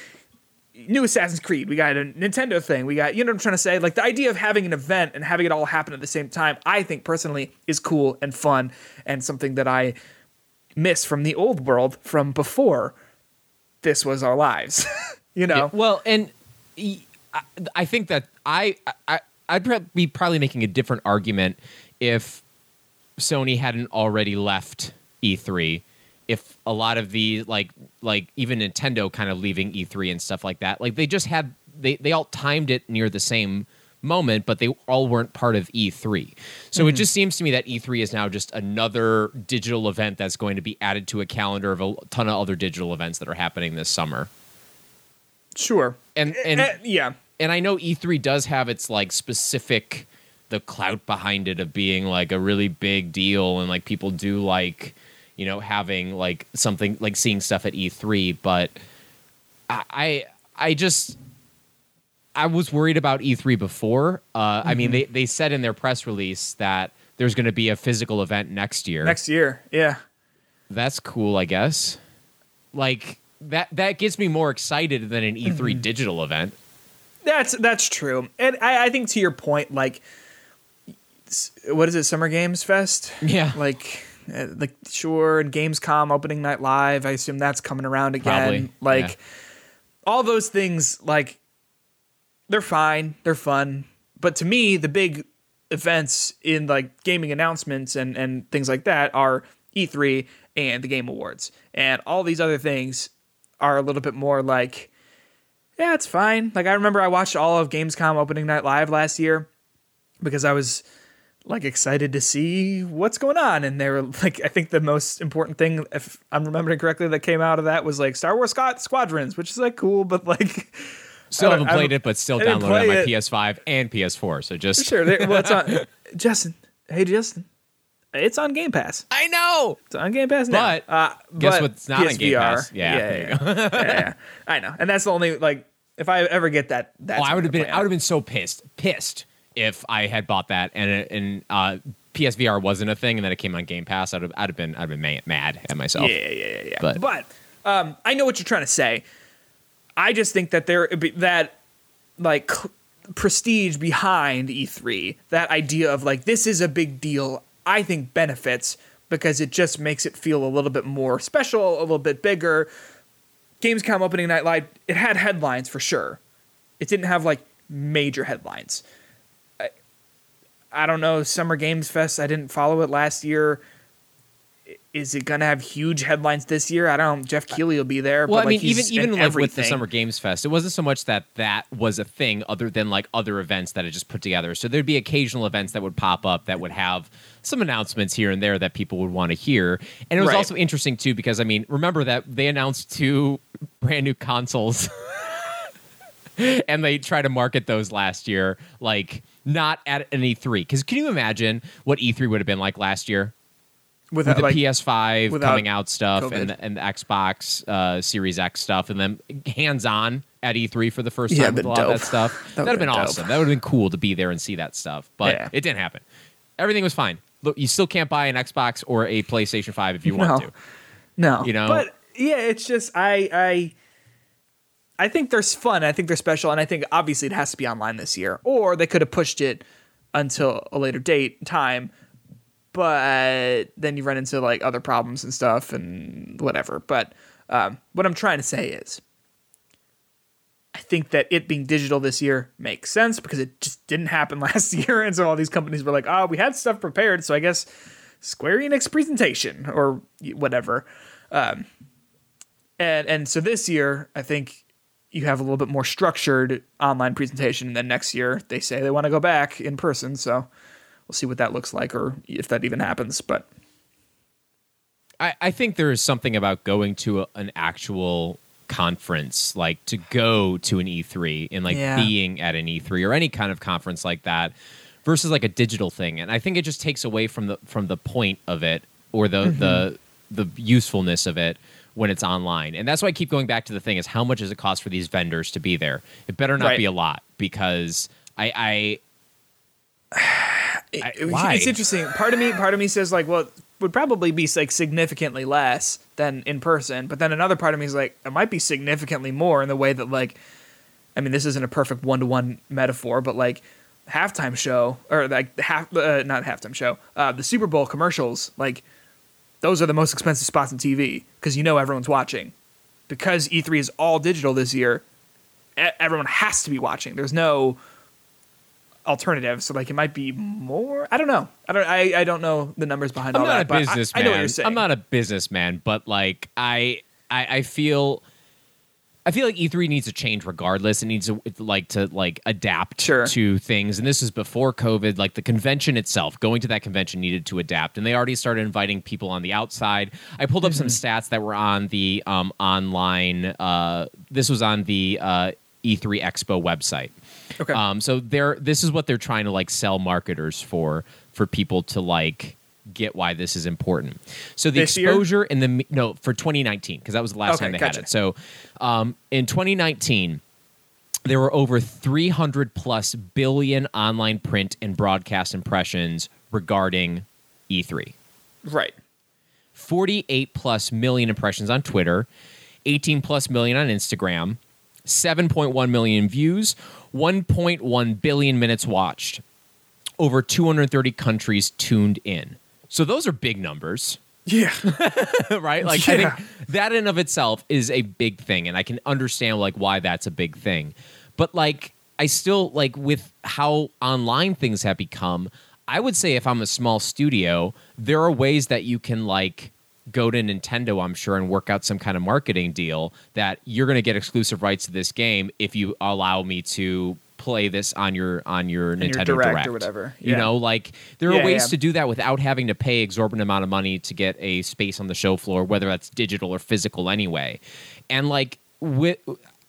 new Assassin's Creed. We got a Nintendo thing. We got, you know what I'm trying to say? Like the idea of having an event and having it all happen at the same time, I think personally is cool and fun and something that I miss from the old world from before this was our lives. *laughs* you know? Yeah, well, and I think that I, I I'd be probably making a different argument if Sony hadn't already left E3. If a lot of the like like even Nintendo kind of leaving E3 and stuff like that, like they just had they they all timed it near the same moment, but they all weren't part of E3. So it just seems to me that E3 is now just another digital event that's going to be added to a calendar of a ton of other digital events that are happening this summer. Sure. And and Eh, yeah. And I know E3 does have its like specific the clout behind it of being like a really big deal and like people do like you know having like something like seeing stuff at E3 but I I, I just I was worried about E3 before. Uh, I mean they they said in their press release that there's going to be a physical event next year. Next year. Yeah. that's cool I guess. Like that that gets me more excited than an E3 digital event That's that's true, and I, I think to your point, like, what is it, Summer Games Fest? Yeah. like, uh, like sure, and Gamescom opening night live. I assume that's coming around again. Probably, Like, yeah. all those things, like, they're fine, they're fun, but to me, the big events in like gaming announcements and and things like that are E3 and the Game Awards, and all these other things are a little bit more like yeah, it's fine. Like I remember I watched all of Gamescom opening night live last year because I was like excited to see what's going on and they were *laughs* like I think the most important thing if I'm remembering correctly that came out of that was like Star Wars Scott Squadrons, which is like cool, but like *laughs* Still haven't played it, but still downloaded it on my it. PS5 and PS4. So just sure, they, well it's on *laughs* Justin. Hey Justin. It's on Game Pass. I know. It's on Game Pass now. But uh, guess but what's not on Game PSVR. Pass? Yeah, yeah, yeah, yeah. yeah, yeah. I know, and that's the only like if I ever get that. That's Oh, I would have been. I would have been so pissed, pissed if I had bought that and and uh, PSVR wasn't a thing, and then it came on Game Pass. I'd have. I'd have been. I'd have been mad at myself. Yeah, yeah, yeah, yeah. But- But, um, I know what you're trying to say. I just think that there that like prestige behind E3, that idea of like this is a big deal, I think benefits because it just makes it feel a little bit more special, a little bit bigger. Gamescom opening night live, it had headlines for sure. It didn't have like major headlines. I, I don't know, Summer Games Fest, I didn't follow it last year is it gonna have huge headlines this year? I don't. know. Geoff Keighley will be there. Well, but I mean, like, even even in like with the. Summer Games Fest, it wasn't so much that that was a thing, other than like other events that it just put together. So there'd be occasional events that would pop up that would have some announcements here and there that people would want to hear. And it was Right. also interesting too because I mean, remember that they announced two *laughs* brand new consoles, *laughs* and they tried to market those last year, like not at an E3. Because can you imagine what E3 would have been like last year? Without with the like, PS5 without coming out stuff COVID. and the, and the Xbox uh, Series X stuff, and then hands on at E3 for the first Yeah, time with been a lot of that *laughs* stuff. That That'd have been been awesome. dope. That would have been cool to be there and see that stuff, but Yeah. it didn't happen. Everything was fine. Look, you still can't buy an Xbox or a PlayStation 5 if you want No. to. no, you know? But yeah, it's just I I I think there's fun. I think they're special, and I think obviously it has to be online this year, or they could have pushed it until a later date time. But then you run into like other problems and stuff and whatever. But um, what I'm trying to say is, I think that it being digital this year makes sense because it just didn't happen *laughs* last year. And so all these companies were like, oh, we had stuff prepared. So I guess Square Enix presentation or whatever. Um, and, and so this year, I think you have a little bit more structured online presentation. And then next year, they say they want to go back in person. So we'll see what that looks like or if that even happens. But I, I think there is something about going to a, an actual conference, like to go to an E3 and like Yeah. being at an E3 or any kind of conference like that versus like a digital thing. And I think it just takes away from the from the point of it or the mm-hmm. the the usefulness of it when it's online. And that's why I keep going back to the thing is how much does it cost for these vendors to be there? It better not Right. be a lot because I, I I- why? it's interesting. Part of me, part of me says like, well, it would probably be like significantly less than in person. But then another part of me is like, it might be significantly more in the way that like, I mean, this isn't a perfect one to one metaphor, but like halftime show or like half, uh, not halftime show, uh, the Super Bowl commercials, like those are the most expensive spots on TV because you know everyone's watching. Because E3 is all digital this year, everyone has to be watching. There's no alternative. So like it might be more. I don't know. I don't. I, I don't know the numbers behind I'm all not that. a but I- businessman. I, know what you're saying. I'm not a businessman, but like I, I, I feel, I feel like E3 needs to change regardless. It needs to like to like adapt Sure. to things. And this is before COVID. Like the convention itself, going to that convention needed to adapt, and they already started inviting people on the outside. I pulled up some Mm-hmm. stats that were on the um, online. Uh, this was on the uh, E3 Expo website. Okay. Um, so they're this is what they're trying to like sell marketers for for people to like get why this is important. So the This year? exposure in the no for 2019 because that was the last Okay, time they gotcha. had it. So um, in 2019 there were over 300 plus billion online print and broadcast impressions regarding E E3. right. 48 plus million impressions on Twitter, 18 plus million on Instagram, 7.1 million views, 1.1 billion minutes watched, over 230 countries tuned in. So those are big numbers, Yeah. *laughs* right? Like Yeah. I think that in of itself is a big thing and I can understand like why that's a big thing. But like I still like with how online things have become, I would say if I'm a small studio, there are ways that you can like go to Nintendo, I'm sure, and work out some kind of marketing deal that you're going to get exclusive rights to this game if you allow me to play this on your on your your Nintendo Direct or Direct, whatever. You know, like there are Yeah, ways yeah. to do that without having to pay exorbitant amount of money to get a space on the show floor, whether that's digital or physical anyway. And like with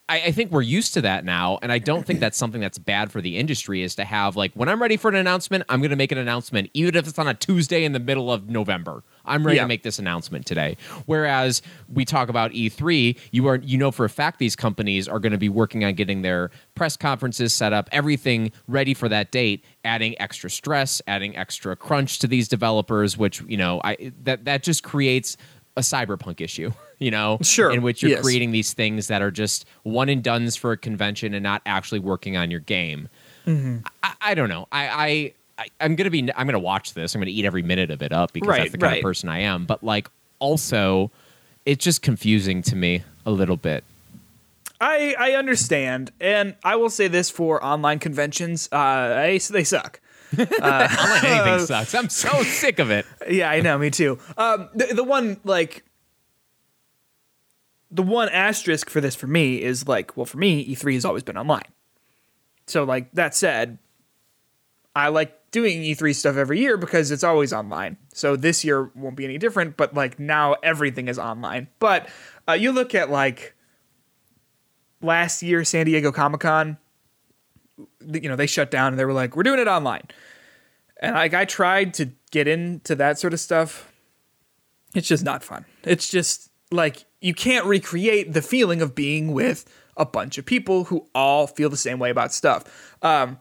I, I think we're used to that now, and I don't think that's something that's bad for the industry. Is to have like when I'm ready for an announcement, I'm going to make an announcement, even if it's on a Tuesday in the middle of November. I'm ready Yeah. to make this announcement today. Whereas we talk about E3, you are you know for a fact these companies are going to be working on getting their press conferences set up, everything ready for that date, adding extra stress, adding extra crunch to these developers, which you know I that that just creates a cyberpunk issue, *laughs* you know, Sure, in which you're yes. creating these things that are just one and done's for a convention and not actually working on your game. Mm-hmm. I, I don't know. I, I I I'm gonna be I'm gonna watch this. I'm gonna eat every minute of it up because Right, that's the kind right. of person I am. But like also, it's just confusing to me a little bit. I I understand, and I will say this for online conventions, uh, I, they suck. *laughs* Online anything *laughs* sucks. I'm so sick of it. Yeah, I know, me too. Um, the the one like the one asterisk for this for me is like, well, for me, E3 has always been online. So like that said, I like doing E3 stuff every year because it's always online. So this year won't be any different, but like now everything is online. But uh, you look at like last year San Diego Comic Con, you know, they shut down and they were like, we're doing it online. And like I tried to get into that sort of stuff. It's just not fun. It's just like you can't recreate the feeling of being with a bunch of people who all feel the same way about stuff. Um,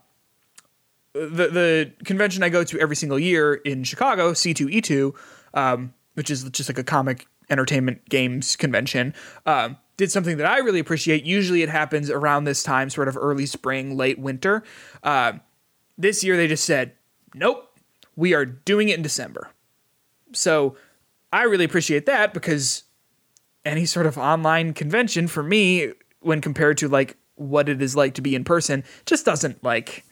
the the convention I go to every single year in Chicago, C2E2, um, which is just like a comic entertainment games convention, um, did something that I really appreciate. Usually it happens around this time, sort of early spring, late winter. Um, this year they just said, nope, we are doing it in December. So I really appreciate that because any sort of online convention for me, when compared to like what it is like to be in person just doesn't like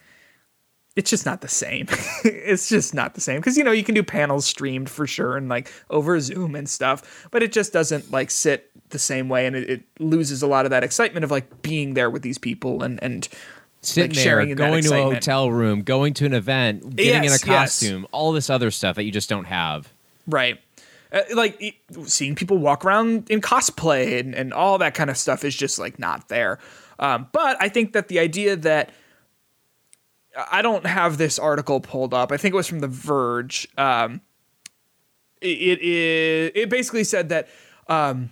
it's just not the same. *laughs* it's just not the same because you know you can do panels streamed for sure and like over Zoom and stuff, but it just doesn't like sit the same way, and it, it loses a lot of that excitement of like being there with these people and and Sitting like, there, going to a hotel room, going to an event, getting Yes, in a yes. costume, all this other stuff that you just don't have. Right. Uh, like seeing people walk around in cosplay and, and all that kind of stuff is just like not there. Um, but I think that the idea that I don't have this article pulled up. I think it was from The Verge. Um, it, it, it, basically said that um,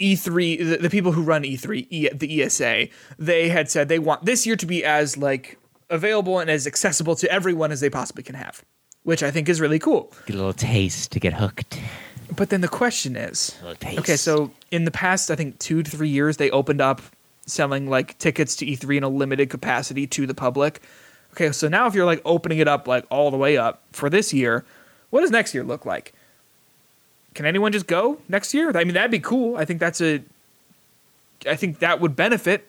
E3, the, the people who run E3, e, the ESA, they had said they want this year to be as like available and as accessible to everyone as they possibly can have, which I think is really cool. Get a little taste to get hooked. But then the question is, okay, so in the past, I think two to three years, they opened up selling like tickets to E3 in a limited capacity to the public. Okay, so now if you're like opening it up like all the way up for this year, what does next year look like? Can anyone just go next year? I mean, that'd be cool. I think that's a. I think that would benefit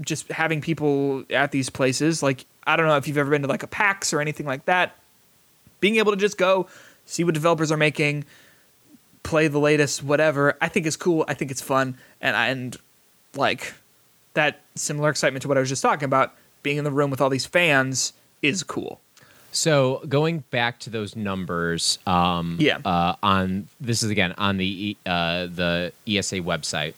just having people at these places. Like, I don't know if you've ever been to like a PAX or anything like that. Being able to just go see what developers are making, play the latest whatever i think is cool i think it's fun and and like that similar excitement to what i was just talking about being in the room with all these fans is cool So going back to those numbers, um, Yeah. uh, on this is again on the uh, the ESA website.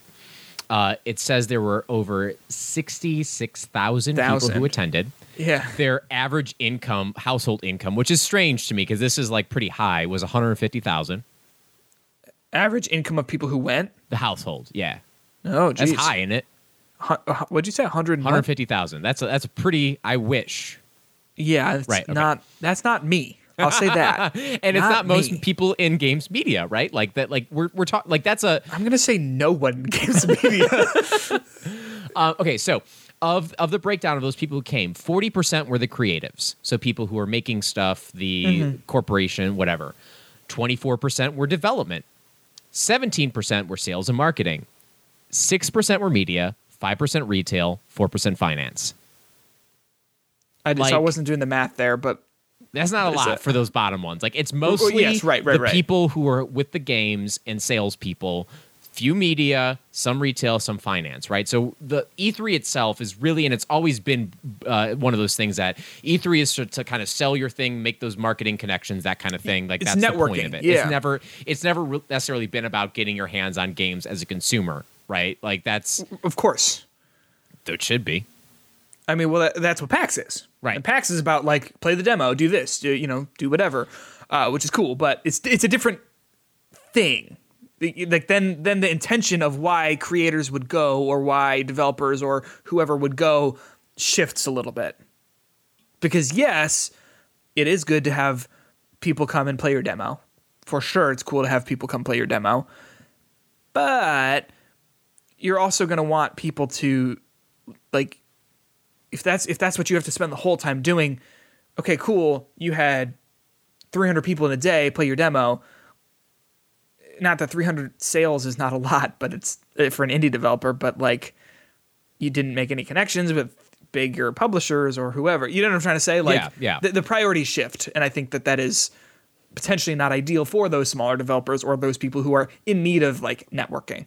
Uh, it says there were over sixty six thousand people who attended. yeah Their average income, household income, which is strange to me because this is like pretty high, was one hundred fifty thousand. average income of people who went The household, yeah, oh that's high, isn't it? Uh, what'd you say 100 One hundred fifty thousand. That's a, that's a pretty. I wish, yeah it's Right, okay. not that's not me i'll say that *laughs* and it's not Not most me. people in games media, right? Like that. Like we're we're talking. Like that's a i'm gonna say no one in games media *laughs* *laughs* Uh, okay, so of of the breakdown of those people who came, forty percent were the creatives, so people who are making stuff, the Mm-hmm. corporation, whatever. Twenty four percent were development. Seventeen percent were sales and marketing. Six percent were media. Five percent retail. Four percent finance. i just i wasn't doing the math there but That's not a lot for those bottom ones. Like it's mostly yes, right, right, the right. people who are with the games and salespeople. Few media, some retail, some finance. Right. So the E3 itself is really, and it's always been uh, one of those things that E3 is to, to kind of sell your thing, make those marketing connections, that kind of thing. Like It's that's the point of it. yeah. It's never, it's never re- necessarily been about getting your hands on games as a consumer. Right. Like that's of course it should be. I mean, well, that, that's what PAX is, Right. And PAX is about like play the demo, do this, do, you know, do whatever, uh, which is cool. But it's it's a different thing. Like then then the intention of why creators would go or why developers or whoever would go shifts a little bit. Because yes, it is good to have people come and play your demo. For sure, it's cool to have people come play your demo. But you're also going to want people to like if that's if that's what you have to spend the whole time doing okay cool you had 300 people in a day play your demo. Not that 300 sales is not a lot but it's uh, for an indie developer but like you didn't make any connections with bigger publishers or whoever. You know what i'm trying to say? Like Yeah, yeah. The, the priorities shift and i think that that is potentially not ideal for those smaller developers or those people who are in need of like networking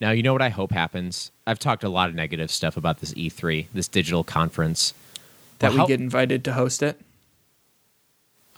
Now, you know what I hope happens? I've talked a lot of negative stuff about this E3, this digital conference. that Well, we get invited to host it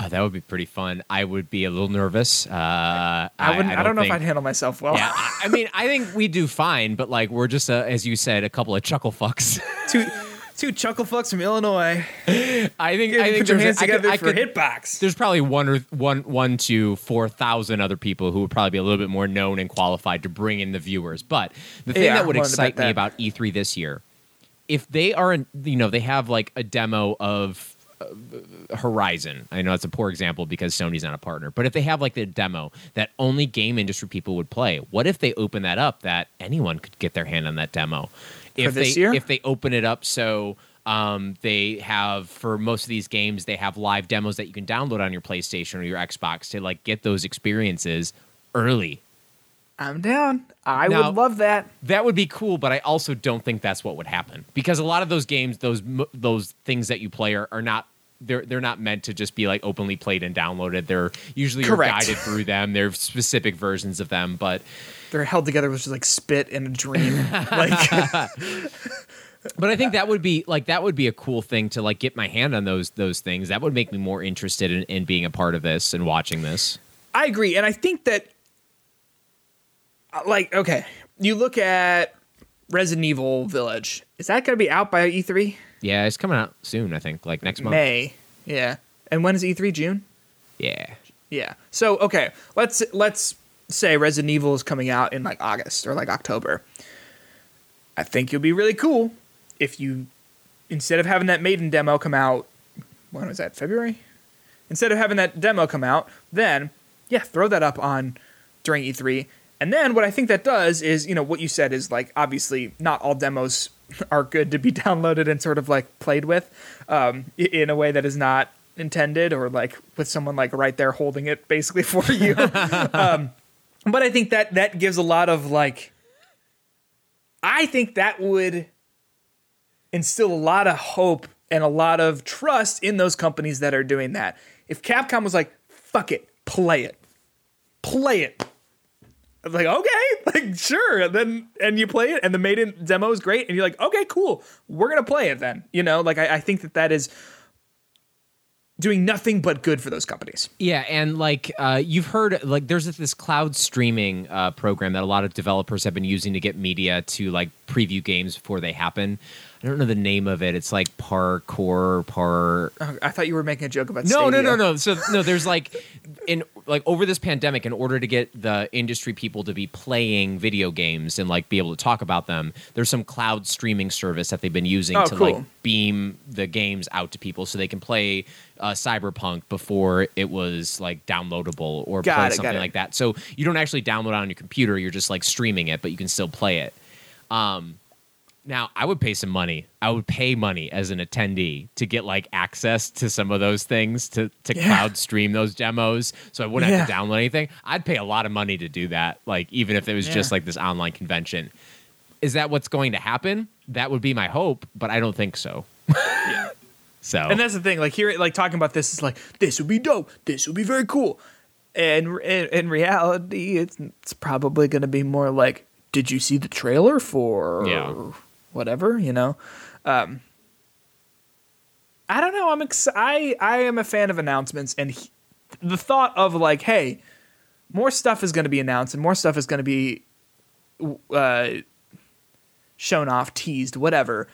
Oh, that would be pretty fun. I would be a little nervous. Uh, I, I wouldn't. I, don't know think- if I'd handle myself well. Yeah, I I mean, I think we do fine, but like we're just, uh, as you said, a couple of chuckle fucks. two *laughs* two chuckle fucks from Illinois. I think. I think there's, hands I could- together I for could- Hitbox. There's probably one or one, one to four thousand other people who would probably be a little bit more known and qualified to bring in the viewers. But the thing Yeah, that would I'm willing to excite me that. about E3 this year, if they are, in- you know, they have like a demo of uh, Horizon. I know it's a poor example because Sony's not a partner, but if they have like the demo that only game industry people would play, what if they open that up that anyone could get their hand on that demo? If they year? if they open it up so um, they have for most of these games they have live demos that you can download on your PlayStation or your Xbox to like get those experiences early. I'm down. I Now- would love that. That would be cool, but I also don't think that's what would happen because a lot of those games, those those things that you play are, are not they're they're not meant to just be like openly played and downloaded. They're usually guided through them. They're specific versions of them, but They're held together with just like spit and a dream. *laughs* like but I think that would be like that would be a cool thing to like get my hand on those those things. That would make me more interested in, in being a part of this and watching this. I agree, and I think that, uh, like, okay, you look at Resident Evil Village. Is that going to be out by E3? Yeah, it's coming out soon. I think like next month. May. Yeah. And when is E3? June. Yeah. Yeah. So okay, let's let's say Resident Evil is coming out in like August or like October. I think it'll be really cool if you instead of having that maiden demo come out when was that February? Instead of having that demo come out, then yeah, throw that up on during E3. And then what I think that does is, you know, what you said is like obviously not all demos *laughs* are good to be *laughs* downloaded and sort of like played with um, in a way that is not intended or like with someone like right there holding it basically *laughs* for you. um, but I think that that gives a lot of like, I think that would instill a lot of hope and a lot of trust in those companies that are doing that. If Capcom was like, fuck it, play it, play it. I was like, okay, *laughs* like sure. And then and you play it, and the maiden demo is great, and you're like, okay, cool, we're gonna play it then. You know, like I, I think that that is doing nothing but good for those companies. Yeah, and like uh, you've heard, like there's this cloud streaming uh, program that a lot of developers have been using to get media to like preview games before they happen. I don't know the name of it. It's like parkour, par. Oh, I thought you were making a joke about No, no, Stadia. no, no. So no, there's like in like over this pandemic, in order to get the industry people to be playing video games and like be able to talk about them, there's some cloud streaming service that they've been using Oh, to cool. like beam the games out to people so they can play uh, Cyberpunk before it was like downloadable or Got play it, something like that. So you don't actually download it on your computer; you're just like streaming it, but you can still play it. Um, now, I would pay some money. I would pay money as an attendee to get like access to some of those things to to Yeah. cloud stream those demos, so I wouldn't have to download anything. I'd pay a lot of money to do that, like even if it was just like this online convention. Is that what's going to happen? That would be my hope, but I don't think so. *laughs* So And that's the thing. Like here, like talking about this is like this would be dope. This would be very cool. And in, in reality, it's it's probably going to be more like, did you see the trailer for Yeah. Whatever? You know. Um, I don't know. I'm ex- I I am a fan of announcements, and he- the thought of like, hey, more stuff is going to be announced, and more stuff is going to be uh, shown off, teased, whatever,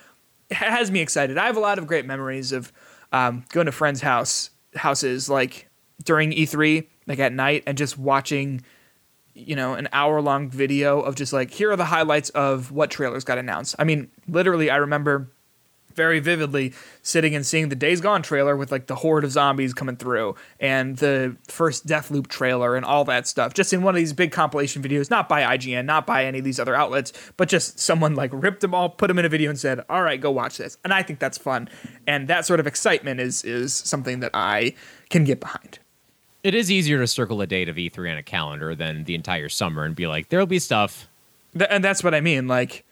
has me excited. I have a lot of great memories of um, going to friends' house houses like during E3, like at night, and just watching, you know, an hour long video of just like here are the highlights of what trailers got announced. I mean, literally, I remember very vividly sitting and seeing the Days Gone trailer with like the horde of zombies coming through and the first Deathloop trailer and all that stuff. Just in one of these big compilation videos, not by IGN, not by any of these other outlets, but just someone like ripped them all, put them in a video and said, "All right, go watch this." And I think that's fun. And that sort of excitement is is something that I can get behind. It is easier to circle a date of E3 on a calendar than the entire summer and be like, there'll be stuff. Th- and that's what I mean. Like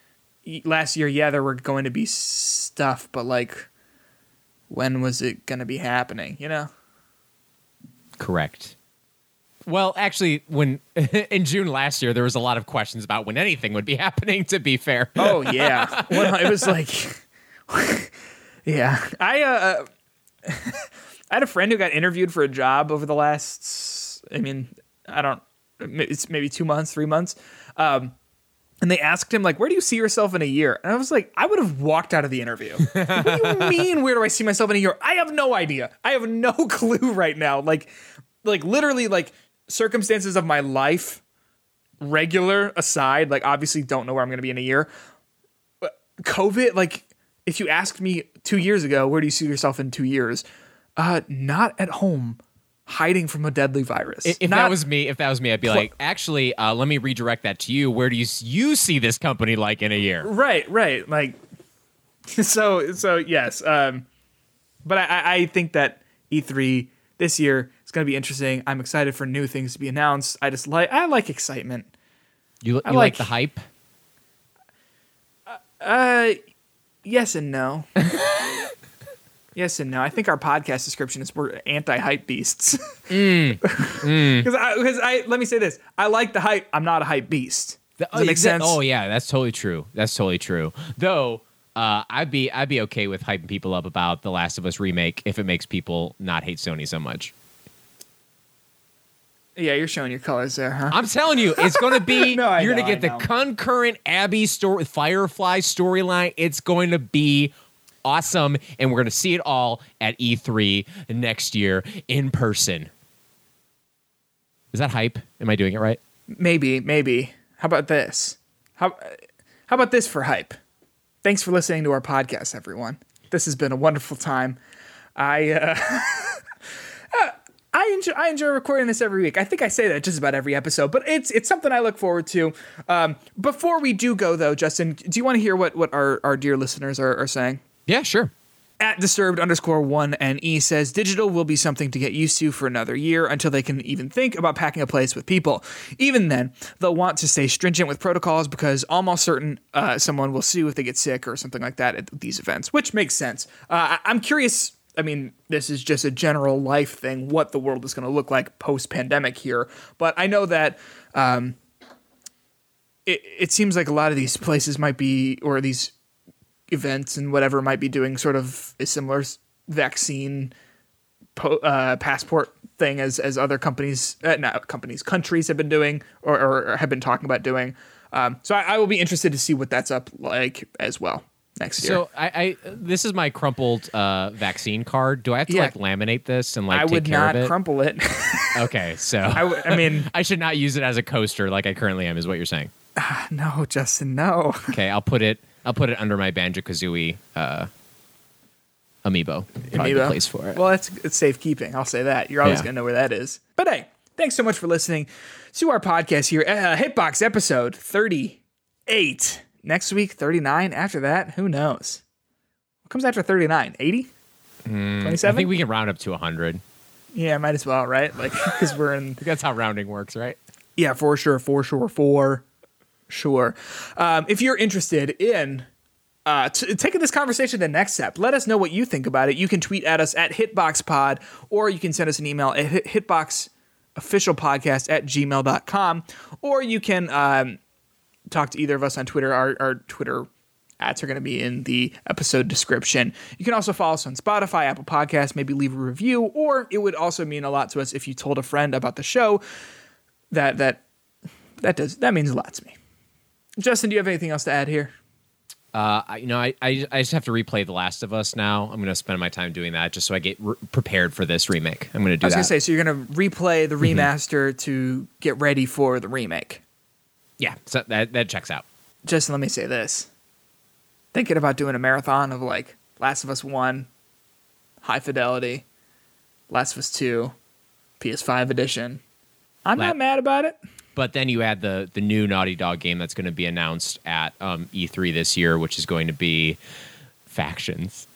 last year, yeah, there were going to be stuff, but like when was it going to be happening, you know? Correct. Well, actually, when *laughs* in June last year, there was a lot of questions about when anything would be *laughs* happening. To be fair, Oh yeah. well, it was like, *laughs* yeah. I uh, I had a friend who got interviewed for a job over the last. I mean, I don't. It's maybe two months, three months. Um, and they asked him like, "Where do you see yourself in a year?" And I was like, "I would have walked out of the interview." *laughs* what do you mean? Where do I see myself in a year? I have no idea. I have no *laughs* clue right now. Like, like literally, like circumstances of my life, regular aside. Like, obviously, don't know where I'm going to be in a year. COVID, like if you asked me two years ago, where do you see yourself in two years? Uh, not at home, hiding from a deadly virus. if Not- that was me, if that was me, I'd be like, actually, uh, let me redirect that to you. Where do you you see this company like in a year? right, right, like *laughs* so, so yes. Um, but I- I, I think that E3 this year is going to be interesting. I'm excited for new things to be announced. I just like I like excitement. You, you I like, like- the hype? Uh, yes and no. *laughs* yes and no. I think our podcast description is we're anti-hype beasts. *laughs* *laughs* Because I, because I, let me say this: I like the hype. I'm not a hype beast. Does that make sense? Oh yeah, that's totally true. That's totally true. Though uh, I'd be I'd be okay with hyping people up about the Last of Us remake if it makes people not hate Sony so much. Yeah, you're showing your colors there, huh? I'm telling you, it's going to be. *laughs* No, I you're going to I get the concurrent Abby story, Firefly storyline. It's going to be awesome, and we're going to see it all at E3 next year in person. Is that hype? Am I doing it right? Maybe, maybe. How about this? How how about this for hype? Thanks for listening to our podcast, everyone. This has been a wonderful time. I uh, *laughs* I enjoy I enjoy recording this every week. I think I say that just about every episode, but it's it's something I look forward to. Um, before we do go though, Justin, do you want to hear what what our, our dear listeners are, are saying? Yeah, sure. At disturbed underscore one and E says digital will be something to get used to for another year until they can even think about packing a place with people. Even then, they'll want to stay stringent with protocols because almost certain uh, someone will sue if they get sick or something like that at these events, which makes sense. Uh, I- I'm curious. I mean, this is just a general life thing, what the world is going to look like post pandemic here. But I know that um, it, it seems like a lot of these places might be, or these events and whatever might be doing sort of a similar vaccine po- uh, passport thing as as other companies, uh, not companies, countries have been doing or, or have been talking about doing. Um, so I, I will be interested to see what that's up like as well next year. So I, I this is my crumpled uh, vaccine card. Do I have to Yeah. like laminate this and like I take would care not of it? crumple it. *laughs* okay, so *laughs* I, w- I mean, *laughs* I should not use it as a coaster like I currently am. Is what you're saying? no, Justin, no. Okay, I'll put it. I'll put it under my Banjo Kazooie uh, amiibo. Probably the Amiibo. place for it. Well, it's it's safekeeping. I'll say that. You're always Yeah. gonna know where that is. But hey, thanks so much for listening to our podcast here. Uh, Hitbox episode 38. Next week, 39. After that, who knows? What comes after 39? 80? I 27? think we can round up to 100. yeah, might as well, right? Like, *laughs* because we're in. *laughs* That's how rounding works, right? Yeah, for sure, for sure, for sure. Um, if you're interested in uh, t- taking this conversation to the next step, let us know what you think about it. You can tweet at us at HitboxPod, or you can send us an email at hit- hitboxofficialpodcast at gmail.com, or you can um, talk to either of us on Twitter. Our, our Twitter ads are going to be in the episode description. You can also follow us on Spotify, Apple Podcasts, maybe leave a review, or it would also mean a lot to us if you told a friend about the show that that that does that means a lot to me. Justin, do you have anything else to add here? Uh, I- you know, I, I I just have to replay The Last of Us now. I'm going to spend my time doing that just so I get re- prepared for this remake. I'm going to do I was gonna say, so you're gonna replay the remaster to get ready for the remake. yeah, so that that checks out. Justin, let me say this: thinking about doing a marathon of like Last of Us One, High Fidelity, Last of Us Two, PS5 edition. I'm La- not mad about it. But then you add the the new Naughty Dog game that's going to be announced at um, E3 this year, which is going to be Factions.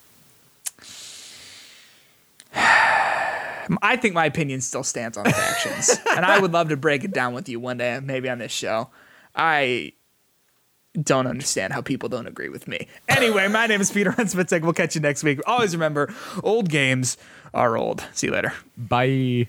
*sighs* I think my opinion still stands on factions, *laughs* and I would love to break it down with you one day, maybe on this show. I don't understand how people don't agree with me. Anyway, my name is Peter Huntsvitzek. We'll catch you next week. Always remember, old games are old. See you later. Bye.